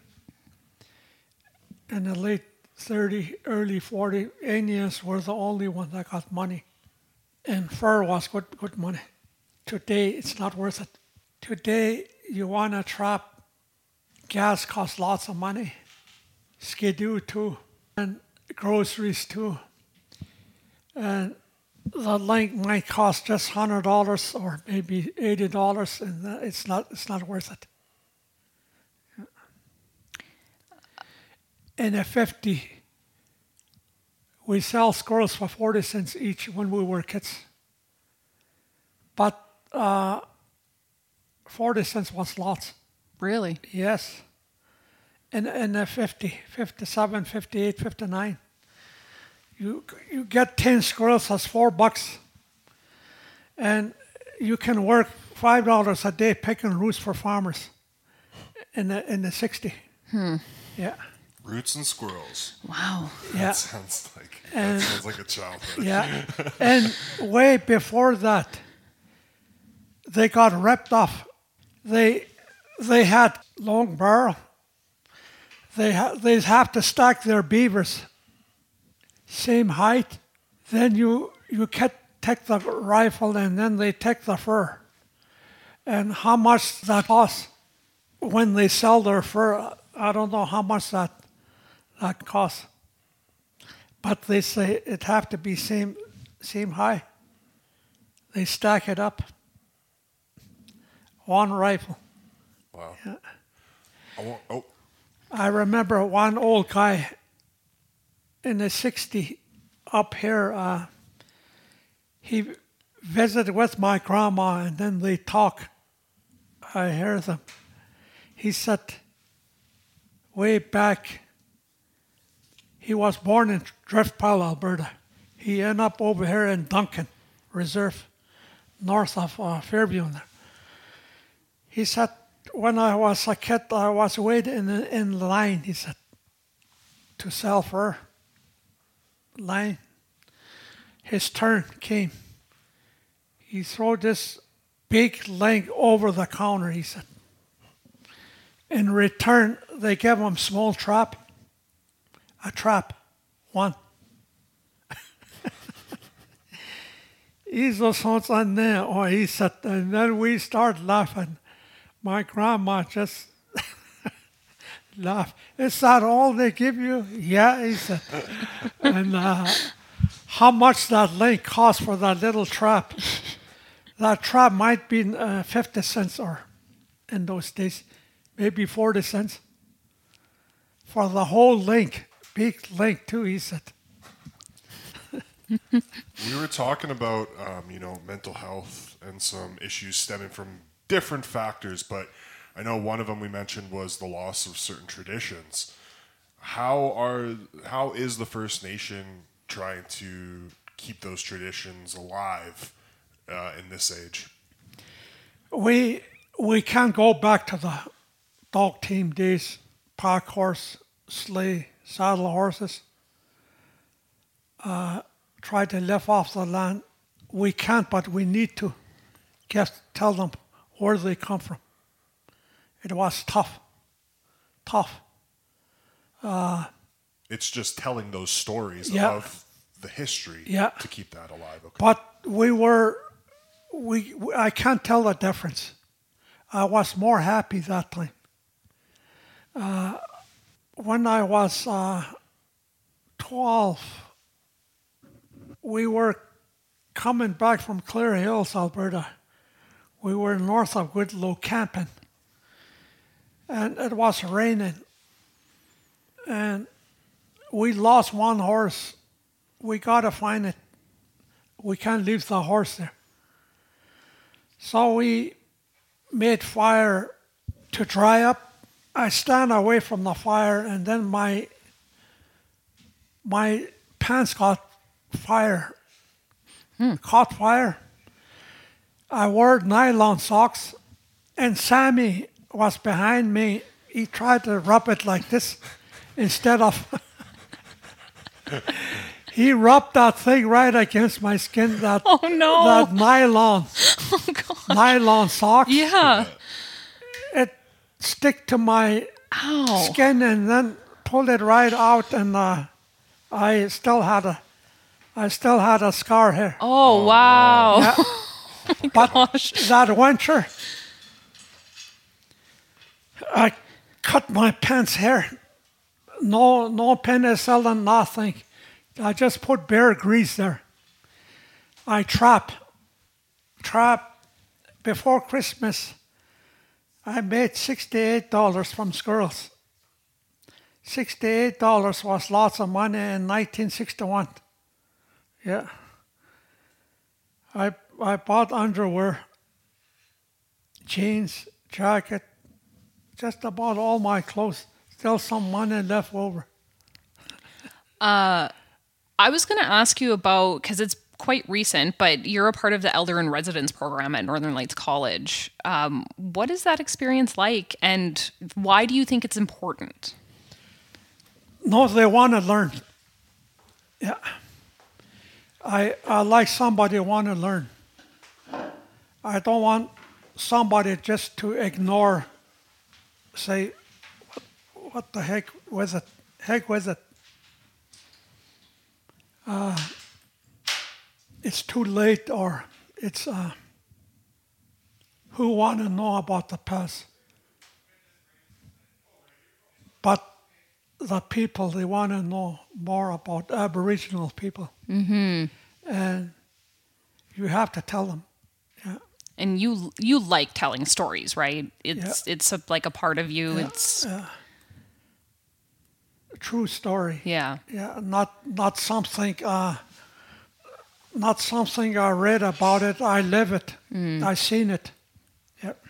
In the late 30, early 40, Indians were the only ones that got money. And fur was good, good money. Today, it's not worth it. Today, you want to trap, gas costs lots of money, skidoo too, and groceries too. And the link might cost just hundred dollars or maybe eighty dollars, and it's not it's not worth it. In a fifty, we sell squirrels for forty cents each when we were kids. But uh, forty cents was lots. Really? Yes. In, in the 50, 57, 58, 59, you, you get 10 squirrels, that's four bucks. And you can work $5 a day picking roots for farmers in the, in the 60. Hmm. Yeah. Roots and squirrels. Wow. Yeah. That sounds like And- that sounds like a childhood. Yeah. *laughs* and way before that, they got ripped off. They they had long barrel. They ha- they have to stack their beavers same height. Then you you get, take the rifle and then they take the fur. And how much that costs when they sell their fur, I don't know how much that that costs. But they say it have to be same same high. They stack it up. One rifle. Wow. I want, oh, I remember one old guy in the 60 up here. Uh, he visited with my grandma and then they talk. I hear them. He said, way back, he was born in Driftpile, Alberta. He ended up over here in Duncan Reserve. north of uh, Fairview. He said, when I was a kid, I was waiting in, in line, he said, to sell fur. Line. His turn came. He threw this big leg over the counter, he said. In return, they gave him small trap. A trap. One. He's on there, or he said, and then we start laughing. My grandma just laughed. Is that all they give you? Yeah, he said. *laughs* and uh, how much that link cost for that little trap? That trap might be uh, 50 cents or in those days, maybe 40 cents for the whole link, big link too, he said. *laughs* we were talking about, um, you know, mental health and some issues stemming from different factors, but I know one of them we mentioned was the loss of certain traditions. How are how is the First Nation trying to keep those traditions alive uh, in this age? We we can't go back to the dog team days, pack horse, sleigh, saddle horses. Uh, try to live off the land. We can't, but we need to get tell them where they come from. It was tough, tough. Uh, it's just telling those stories yeah, of the history yeah. to keep that alive. Okay. But we were, we, we, I can't tell the difference. I was more happy that time. Uh, when I was uh, 12, we were coming back from Clear Hills, Alberta. We were north of Whitlow camping, and it was raining. And we lost one horse. We got to find it. We can't leave the horse there. So we made fire to dry up. I stand away from the fire, and then my my pants got fire, hmm. caught fire. I wore nylon socks, and Sammy was behind me. He tried to rub it like this instead of. *laughs* he rubbed that thing right against my skin. That oh no, that nylon, *laughs* oh, nylon socks. Yeah, it stick to my Ow. skin and then pulled it right out, and uh, I still had a I still had a scar here. Oh, wow. Yeah. *laughs* oh but gosh. that winter, I cut my pants hair. No, no penicillin, nothing. I just put bear grease there. I trap, trap. Before Christmas, I made sixty-eight dollars from squirrels. Sixty-eight dollars was lots of money in 1961. Yeah. I I bought underwear, jeans, jacket, just about all my clothes. Still some money left over. *laughs* Uh, I was going to ask you about because it's quite recent, but you're a part of the Elder in Residence program at Northern Lights College. Um, what is that experience like, and why do you think it's important? No, they want to learn. Yeah. I, I like somebody want to learn. I don't want somebody just to ignore, say, what, what the heck with it? Heck with it. Uh, it's too late or it's uh, who want to know about the past. But the people, they want to know more about Aboriginal people. Mm-hmm. And you have to tell them. Yeah. And you you like telling stories, right? It's yeah. it's a, like a part of you. Yeah. It's yeah. a true story. Yeah. Yeah. Not not something. Uh, not something I read about it. I live it. Mm. I seen it. Yep.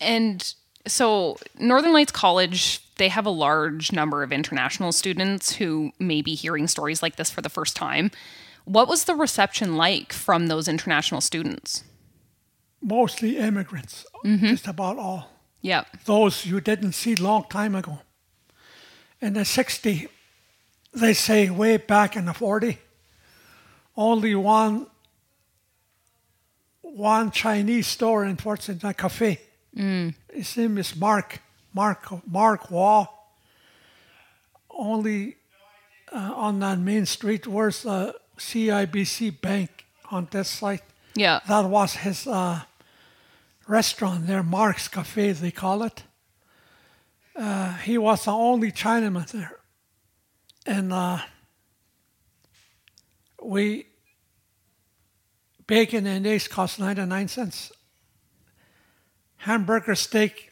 And so Northern Lights College, they have a large number of international students who may be hearing stories like this for the first time. What was the reception like from those international students? Mostly immigrants, just about all. Yeah. Those you didn't see long time ago. In the 60, they say way back in the 40, only one one Chinese store in Fort St. Cafe. His name is Mark Mark Mark Wah. Only uh, on that main street where's the CIBC Bank on this side. Yeah. That was his uh, restaurant there, Mark's Cafe, they call it. Uh, he was the only Chinaman there. And uh, we, bacon and eggs cost 99 cents. Hamburger steak,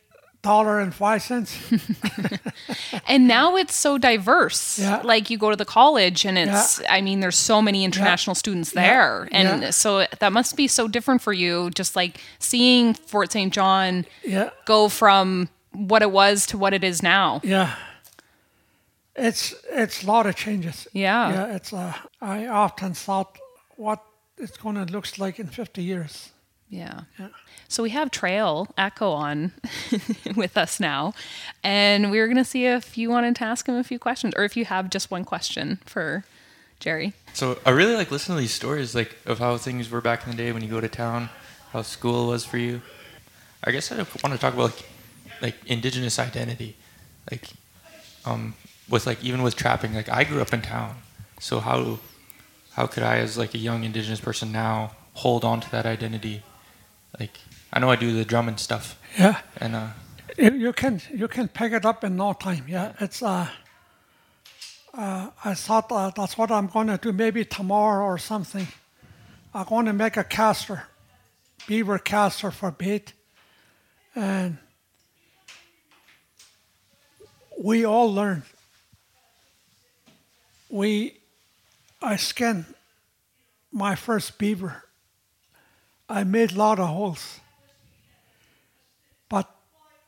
dollar and five cents. *laughs* And now it's so diverse. Yeah. Like you go to the college and it's, I mean, there's so many international students there. And Yeah. so that must be so different for you, just like seeing Fort St. John yeah, go from what it was to what it is now. yeah. It's it's a lot of changes. Yeah. Yeah, it's. Uh, I often thought what it's going to look like in 50 years. Yeah. Yeah. So we have Trail Echo on *laughs* with us now, and we are going to see if you wanted to ask him a few questions, or if you have just one question for Jerry. So I really like listening to these stories, like of how things were back in the day when you go to town, how school was for you. I guess I want to talk about like, like indigenous identity, like um, with like even with trapping. Like I grew up in town, so how how could I, as like a young indigenous person now, hold on to that identity? Like I know I do the drum and stuff, Yeah. and uh, You, can you can pick it up in no time. Yeah, it's uh, uh I thought uh, that's what I'm going to do. Maybe tomorrow or something. I'm going to make a caster, beaver caster for bait, and we all learn. We, I skinned my first beaver. I made a lot of holes.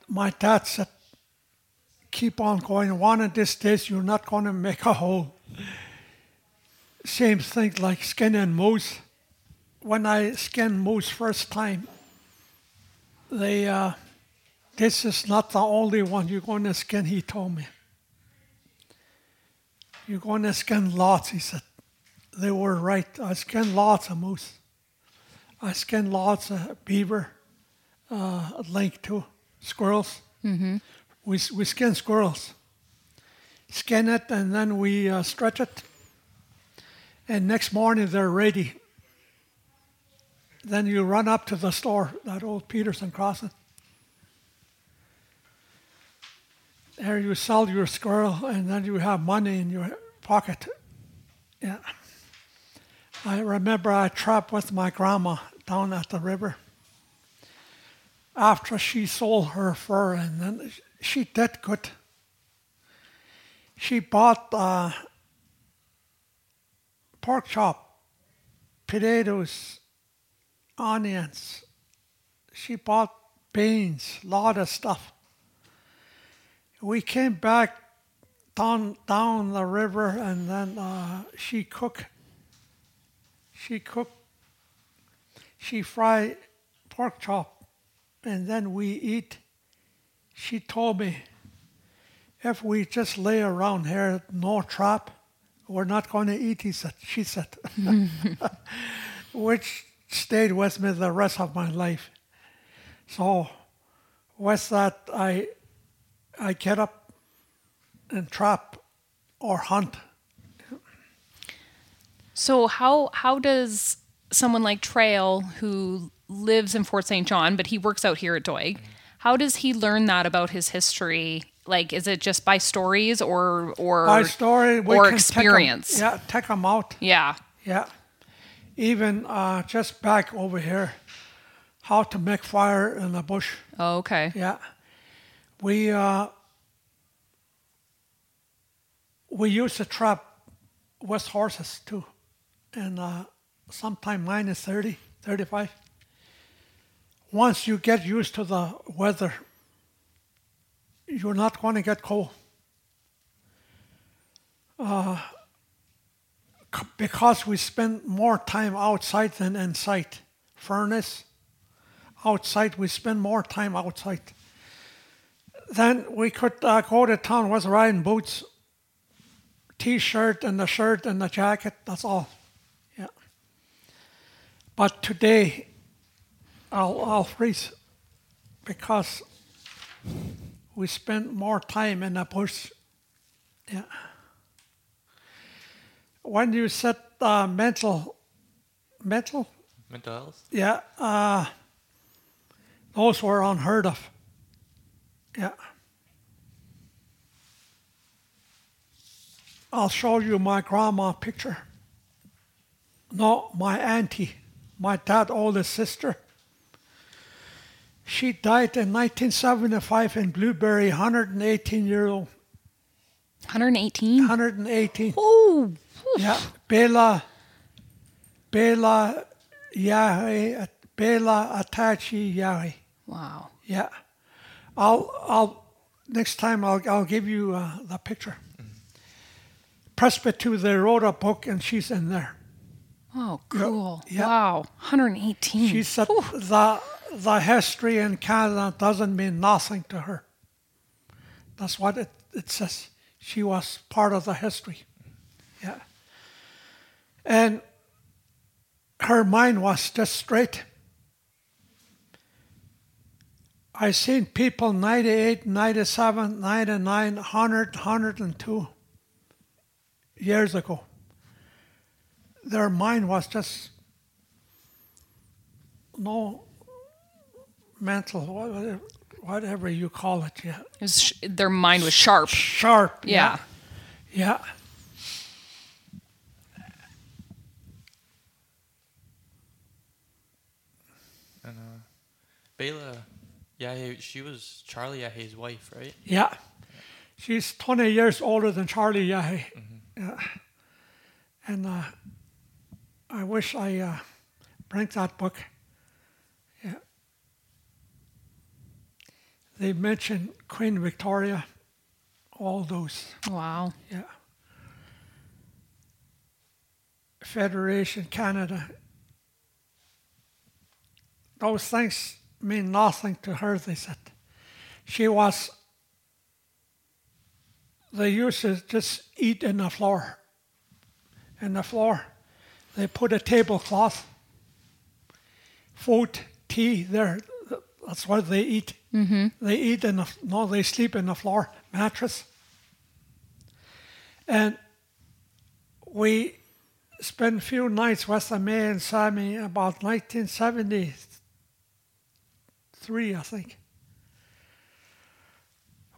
My dad said, keep on going. One of these days, you're not going to make a hole. Same thing like skinning moose. When I skinned moose first time, they, uh, this is not the only one you're going to skin, he told me. You're going to skin lots, he said. They were right. I skinned lots of moose. I skinned lots of beaver uh, link to squirrels. Mm-hmm. We, we skin squirrels, skin it, and then we uh, stretch it. And next morning they're ready. Then you run up to the store, that old Peterson crossing. There you sell your squirrel, and then you have money in your pocket. Yeah. I remember I trapped with my grandma down at the river after she sold her fur, and then she did good. She bought uh, pork chop, potatoes, onions. She bought beans, a lot of stuff. We came back down down the river, and then uh, she cooked. She cooked. She fried pork chop and then we eat. She told me, if we just lay around here, no trap, we're not going to eat, he said, she said, *laughs* *laughs* which stayed with me the rest of my life. So with that, I, I get up and trap or hunt. So how how does someone like Trail who lives in Fort St. John but he works out here at Doig, how does he learn that about his history? Like is it just by stories or or By story, or experience? Take 'em, yeah, take them out. yeah. Yeah. Even uh, just back over here, how to make fire in the bush. Oh, okay. Yeah. We uh, we used to trap with horses too, and uh, sometime minus 30, 35. Once you get used to the weather, you're not going to get cold. Uh, c- because we spend more time outside than inside. Furnace, outside, we spend more time outside. Then we could uh, go to town with riding boots, t-shirt and the shirt and the jacket. That's all. Yeah. But today, I'll I'll freeze because we spend more time in the bush. Yeah. When you said uh, mental, mental, Mental health. yeah, uh, those were unheard of. Yeah. I'll show you my grandma picture. No, my auntie, my dad' oldest sister. She died in 1975 in Blueberry, 118 year old. 118. 118. Oh, Yeah, Bela, Bela Yahey, Bela Attachie Yahey. wow. Yeah, I'll, I'll, next time I'll, I'll give you uh, the picture. Presbyterian, they wrote a book and she's in there. Oh, cool. yeah. Wow. 118. She said the, the history in Canada doesn't mean nothing to her. That's what it, it says. She was part of the history. Yeah. And her mind was just straight. I seen people 98, 97, 99, 100, 102 years ago. Their mind was just no mental, whatever, whatever you call it, yeah. It was sh- their mind was sharp. Sharp. Yeah. Yeah. And uh, Bela, Yahey, she was Charlie Yahey's wife, right? Yeah. She's 20 years older than Charlie Yahe. Yeah. And uh, I wish I uh, bring that book. They mentioned Queen Victoria, all those. Wow. Yeah. Federation Canada. Those things mean nothing to her, they said. She was, they used to just eat in the floor. In the floor. They put a tablecloth, food, tea there. That's what they eat. Mm-hmm. They eat in the, no, they sleep in the floor, mattress. And we spent a few nights with the May and Sammy about 1973, I think.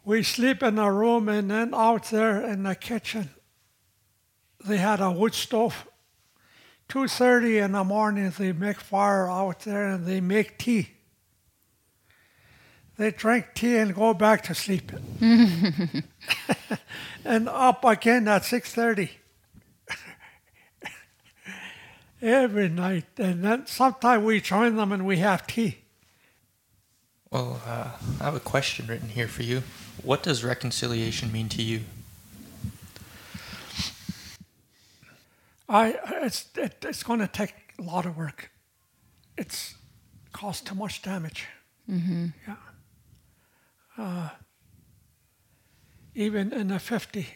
We sleep in a room and then out there in the kitchen, they had a wood stove. 2.30 in the morning, they make fire out there and they make tea. They drink tea and go back to sleep. *laughs* *laughs* and up again at 6.30 *laughs* every night and then sometimes we join them and we have tea Well, uh, I have a question written here for you. What does reconciliation mean to you? i it's it, it's going to take a lot of work it's caused too much damage mm-hmm. yeah uh, even in the 50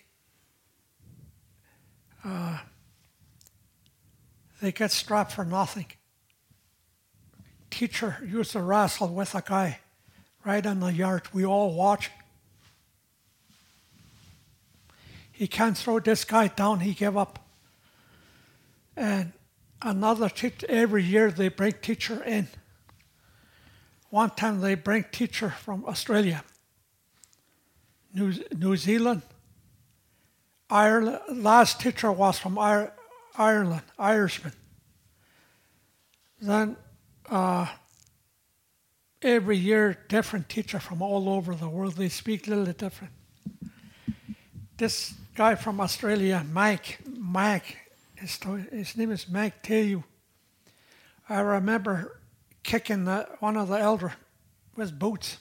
uh, they get strapped for nothing. Teacher used to wrestle with a guy right in the yard. We all watch. He can't throw this guy down. He gave up. And another teacher every year they bring teacher in. One time they bring teacher from australia new, new zealand ireland last teacher was from Ir- ireland irishman then uh, every year different teacher from all over the world they speak a little different this guy from australia mike mike his, his name is Mike Tayu. I remember kicking the, one of the elder with boots.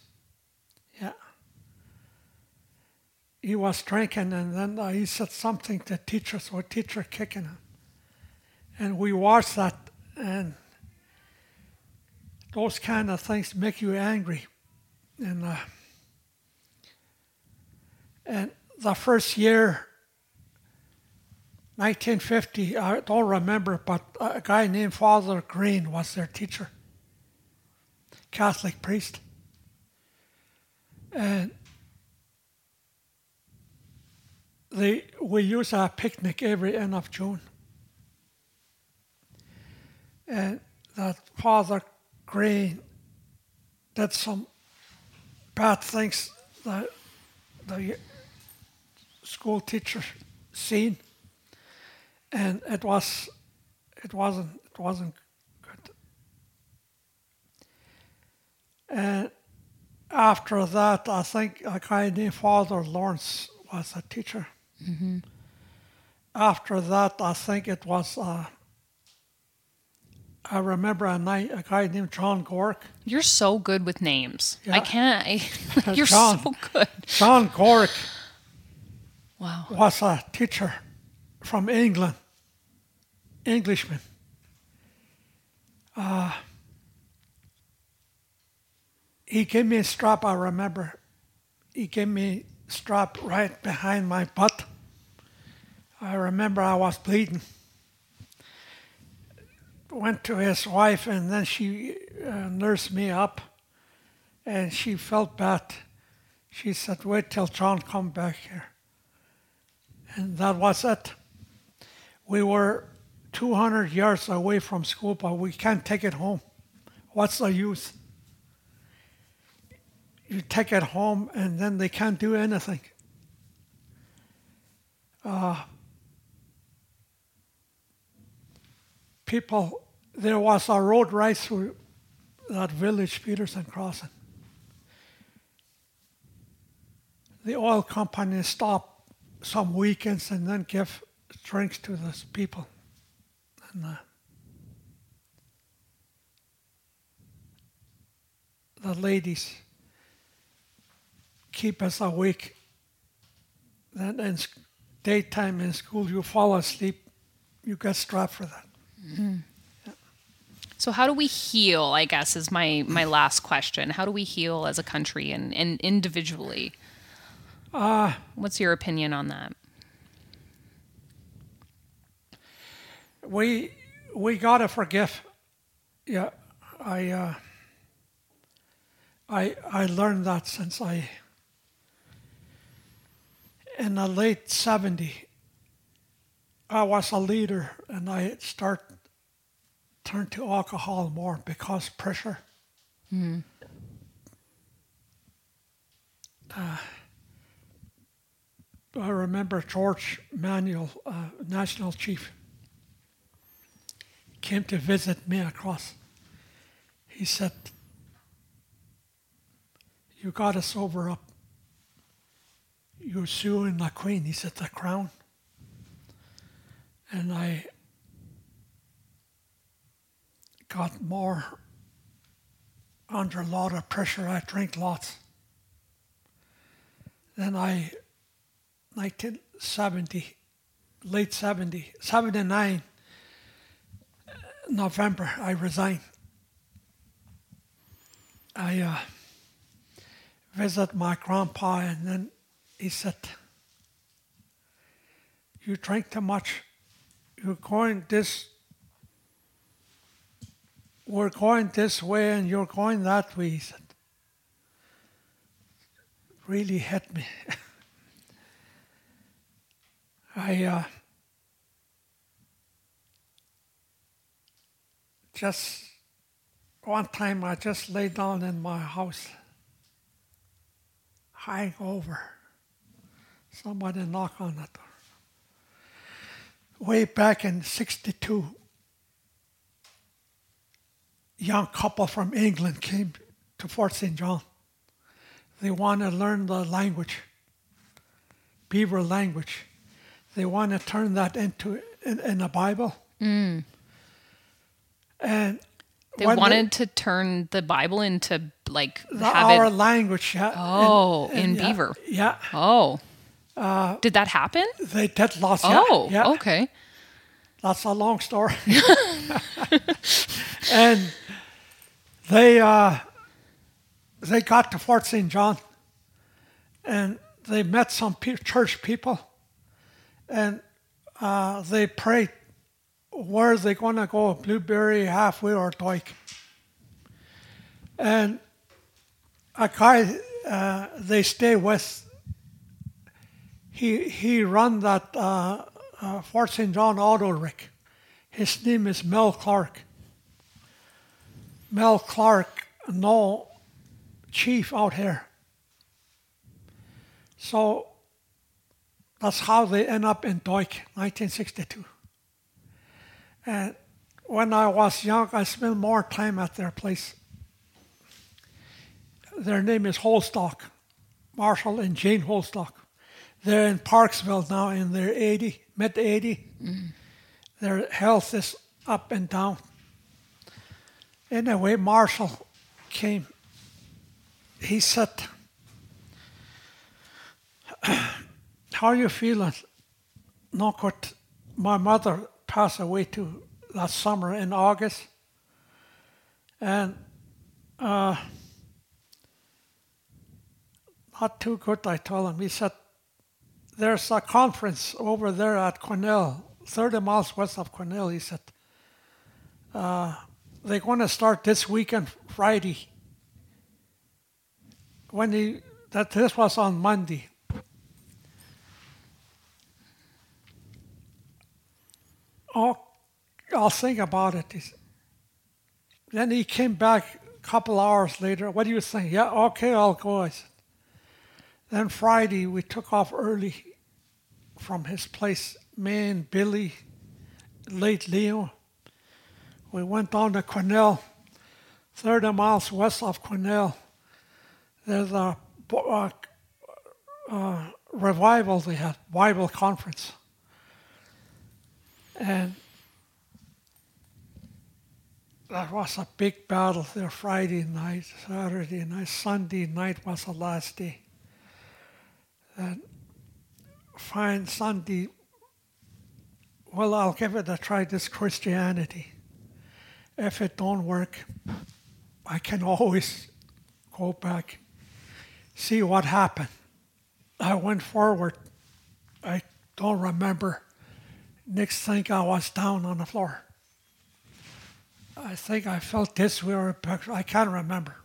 Yeah. He was drinking and then uh, he said something to teacher, so teacher kicking him. and we watched that, and those kind of things make you angry. And uh, and the first year, 1950, I don't remember, but a guy named Father Green was their teacher, Catholic priest. And we use our picnic every end of June. And that Father Green did some bad things that the school teacher seen, and it was it wasn't it wasn't good. And after that, I think a guy named Father Lawrence was a teacher. After that, I think it was. Uh, I remember a night a guy named John Gork. You're so good with names. I can't. I, *laughs* you're John. so good. John Gork Wow. was a teacher from England, Englishman. Uh, he gave me a strap, I remember. He gave me a strap right behind my butt. I remember I was bleeding. Went to his wife, and then she uh, nursed me up, and she felt bad. She said, "Wait till John come back here." and that was it. We were 200 yards away from school, but we can't take it home. What's the use? You take it home, and then they can't do anything. Uh, people, there was a road right through that village, Peterson Crossing. The oil company stopped some weekends and then give drinks to those people. And uh, the ladies keep us awake. Then in daytime in school, you fall asleep, you get strapped for that. So how do we heal? I guess is my my last question. How do we heal as a country and, and individually? Uh, What's your opinion on that? we we gotta forgive. Yeah, I uh, I I learned that since I in the late '70. I was a leader, and I start turned to alcohol more because pressure. Uh, I remember George Manuel, uh, national chief came to visit me across. He said, You got to sober up. You're suing the queen. He said, The crown. And I got more under a lot of pressure. I drank lots. Then I, 1970, late 70, 79, November, I resigned. I uh, visit my grandpa, and then he said, "You drink too much. You're going this. We're going this way, and you're going that way." Said, "Really hit me." *laughs* I. Uh, just one time I just lay down in my house, hangover. Somebody knock on the door. Way back in 62, young couple from England came to Fort St. John. They want to learn the language, Beaver language. They want to turn that into in, in a Bible. Mm. And They wanted to turn the Bible into like the, have our it. language. Yeah, Oh, in yeah, Beaver. Yeah, Oh, uh, did that happen? they did lots. yeah, Oh, yeah. okay. That's a long story. *laughs* *laughs* *laughs* and they uh, they got to Fort St. John, and they met some pe- church people, and uh, they prayed, where are they going to go, Blueberry, Halfway, or Doig? And a guy uh, they stay with, he, he run that uh, uh, Fort St. John auto rig. His name is Mel Clark. Mel Clark, no chief out here. So that's how they end up in Doig, 1962. And when I was young, I spent more time at their place. Their name is Holdstock, Marshall and Jane Holdstock. They're in Parksville now in their 80, mid 80. Mm. Their health is up and down. Anyway, Marshall came. He said, *clears throat* How are you feeling? Not good. My mother passed away too last summer in August. And uh, not too good, I told him. He said, There's a conference over there at Cornell, 30 miles west of Cornell. He said, uh, They're going to start this weekend, Friday. When they, that this was on Monday. Oh, I'll think about it. Then he came back a couple hours later. What do you think? Yeah, okay, I'll go. Then Friday, we took off early from his place. Me and Billy, late Leo. We went down to Cornell, 30 miles west of Cornell. There's a uh, uh, revival they had, Bible conference. And that was a big battle there Friday night, Saturday night, Sunday night was the last day. And fine Sunday, well, I'll give it a try, this Christianity. If it don't work, I can always go back, see what happened. I went forward. I don't remember. Next thing I was down on the floor. I think I felt this or I can't remember.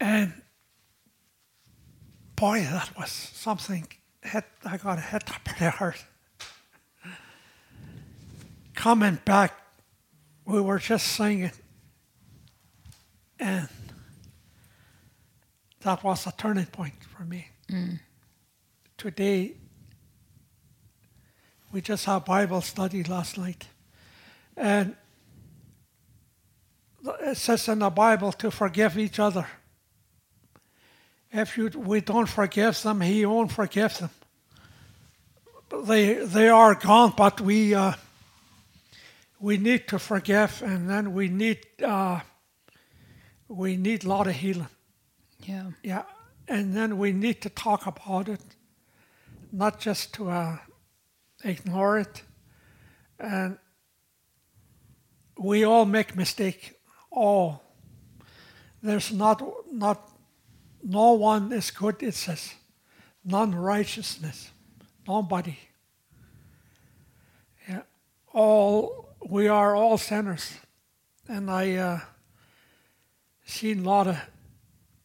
And boy, that was something. Hit, I got hit up pretty hard. Coming back, we were just singing, and that was a turning point for me. Today, we just had Bible study last night, and it says in the Bible to forgive each other. If you, we don't forgive them, He won't forgive them. They they are gone, but we uh, we need to forgive, and then we need uh, we need a lot of healing. Yeah. Yeah, and then we need to talk about it, not just to uh, ignore it. And we all make mistake. All. There's not not no one is good. It says none righteousness. Nobody. Yeah, all we are all sinners, and I uh, seen a lot of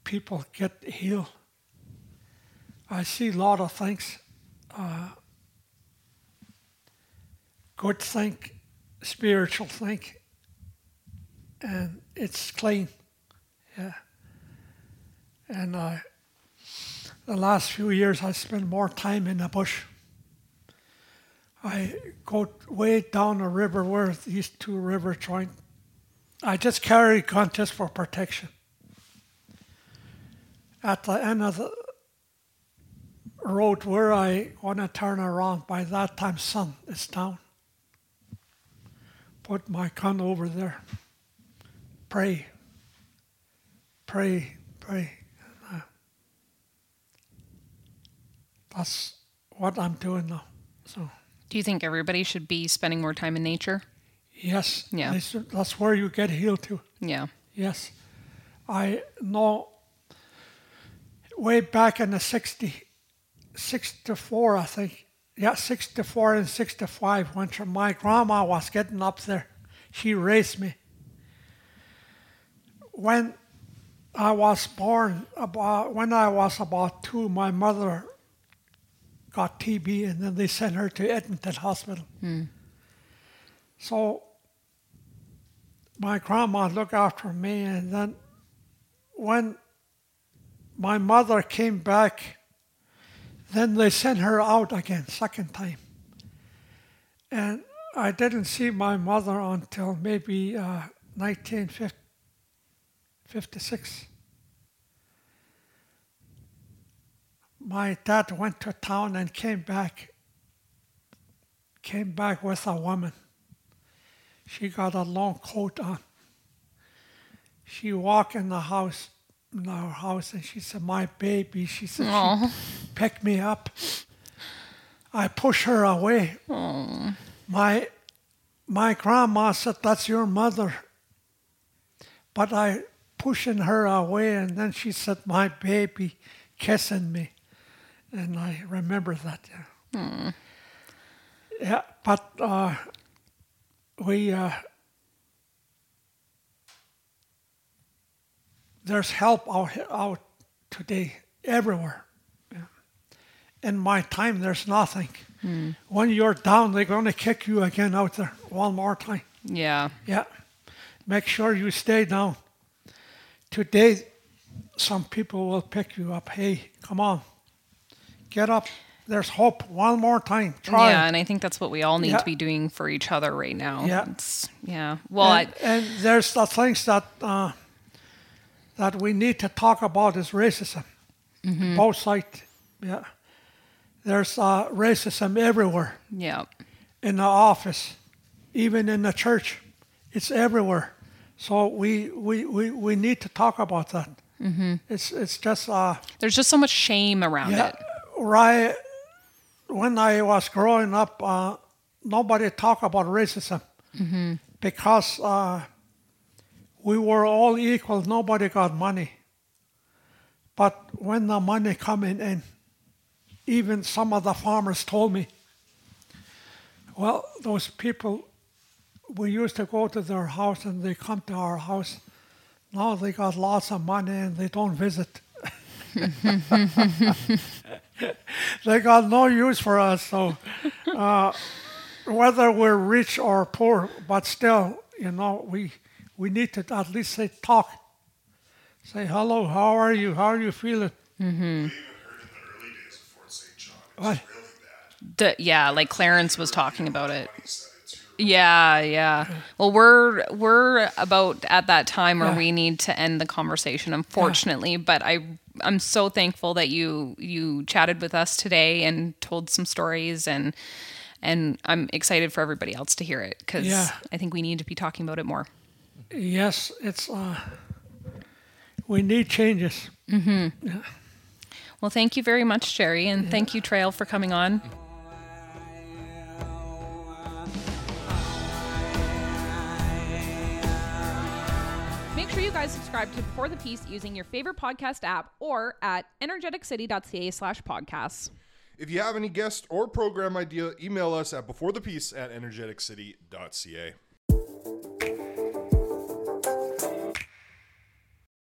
people get healed. I see a lot of things. Uh, good thing, spiritual thing, and it's clean. Yeah. And uh, the last few years, I spent more time in the bush. I go way down the river where these two rivers join. I just carry a gun just for protection. At the end of the road where I want to turn around, by that time sun is down. Put my gun over there. Pray. Pray, pray. That's what I'm doing now. So Do you think everybody should be spending more time in nature? Yes. Yeah. That's, where you get healed to. Yeah. Yes. I know way back in the 60, 64, I think. Yeah, 64 and 65, when my grandma was getting up there, she raised me. When I was born, about when I was about two, my mother got TB, and then they sent her to Edmonton Hospital. So my grandma looked after me, and then when my mother came back, then they sent her out again, second time. And I didn't see my mother until maybe uh, 1956. My dad went to town and came back, came back with a woman. She got a long coat on. She walked in the house, in our house, and she said, "My baby." She said, Aw. she picked me up. I push her away. Aww. My my grandma said, "That's your mother." But I pushing her away, and then she said, "My baby," kissing me, and I remember that. Yeah. Yeah, but uh, we uh, there's help out out today everywhere. Yeah. In my time, there's nothing. When you're down, they're going to kick you again out there one more time. Yeah. Yeah, make sure you stay down. Today, some people will pick you up. Hey, come on, get up. There's hope. One more time. Try. Yeah, and I think that's what we all need Yeah. to be doing for each other right now. Yeah. It's, yeah. Well, and, I, and there's the things that uh, that we need to talk about is racism. Mm-hmm. Both sides. Yeah. There's uh, racism everywhere yeah. in the office, even in the church. It's everywhere. So we we, we, we need to talk about that. Mm-hmm. It's it's just uh, There's just so much shame around yeah, it. Right. When I was growing up, uh, nobody talked about racism because uh, we were all equal. Nobody got money. But when the money coming in, even some of the farmers told me, well, those people, we used to go to their house and they come to our house. Now they got lots of money and they don't visit. *laughs* *laughs* *laughs* they got no use for us. So, uh, whether we're rich or poor, but still, you know, we we need to at least say talk. Say hello. How are you? How are you feeling? What? D- yeah, like Clarence was talking about it. Yeah, yeah. Well, we're we're about at that time where Yeah. we need to end the conversation, unfortunately. But I I'm so thankful that you you chatted with us today and told some stories and and I'm excited for everybody else to hear it because Yeah. I think we need to be talking about it more. Yes, it's. Uh, we need changes. Mm-hmm. Well, thank you very much, Jerry, and thank you, Trail, for coming on. Sure you guys subscribe to Before the Peace using your favorite podcast app or at energeticcity.ca slash podcasts. If you have any guest or program idea, email us at beforethepeace at energeticcity.ca.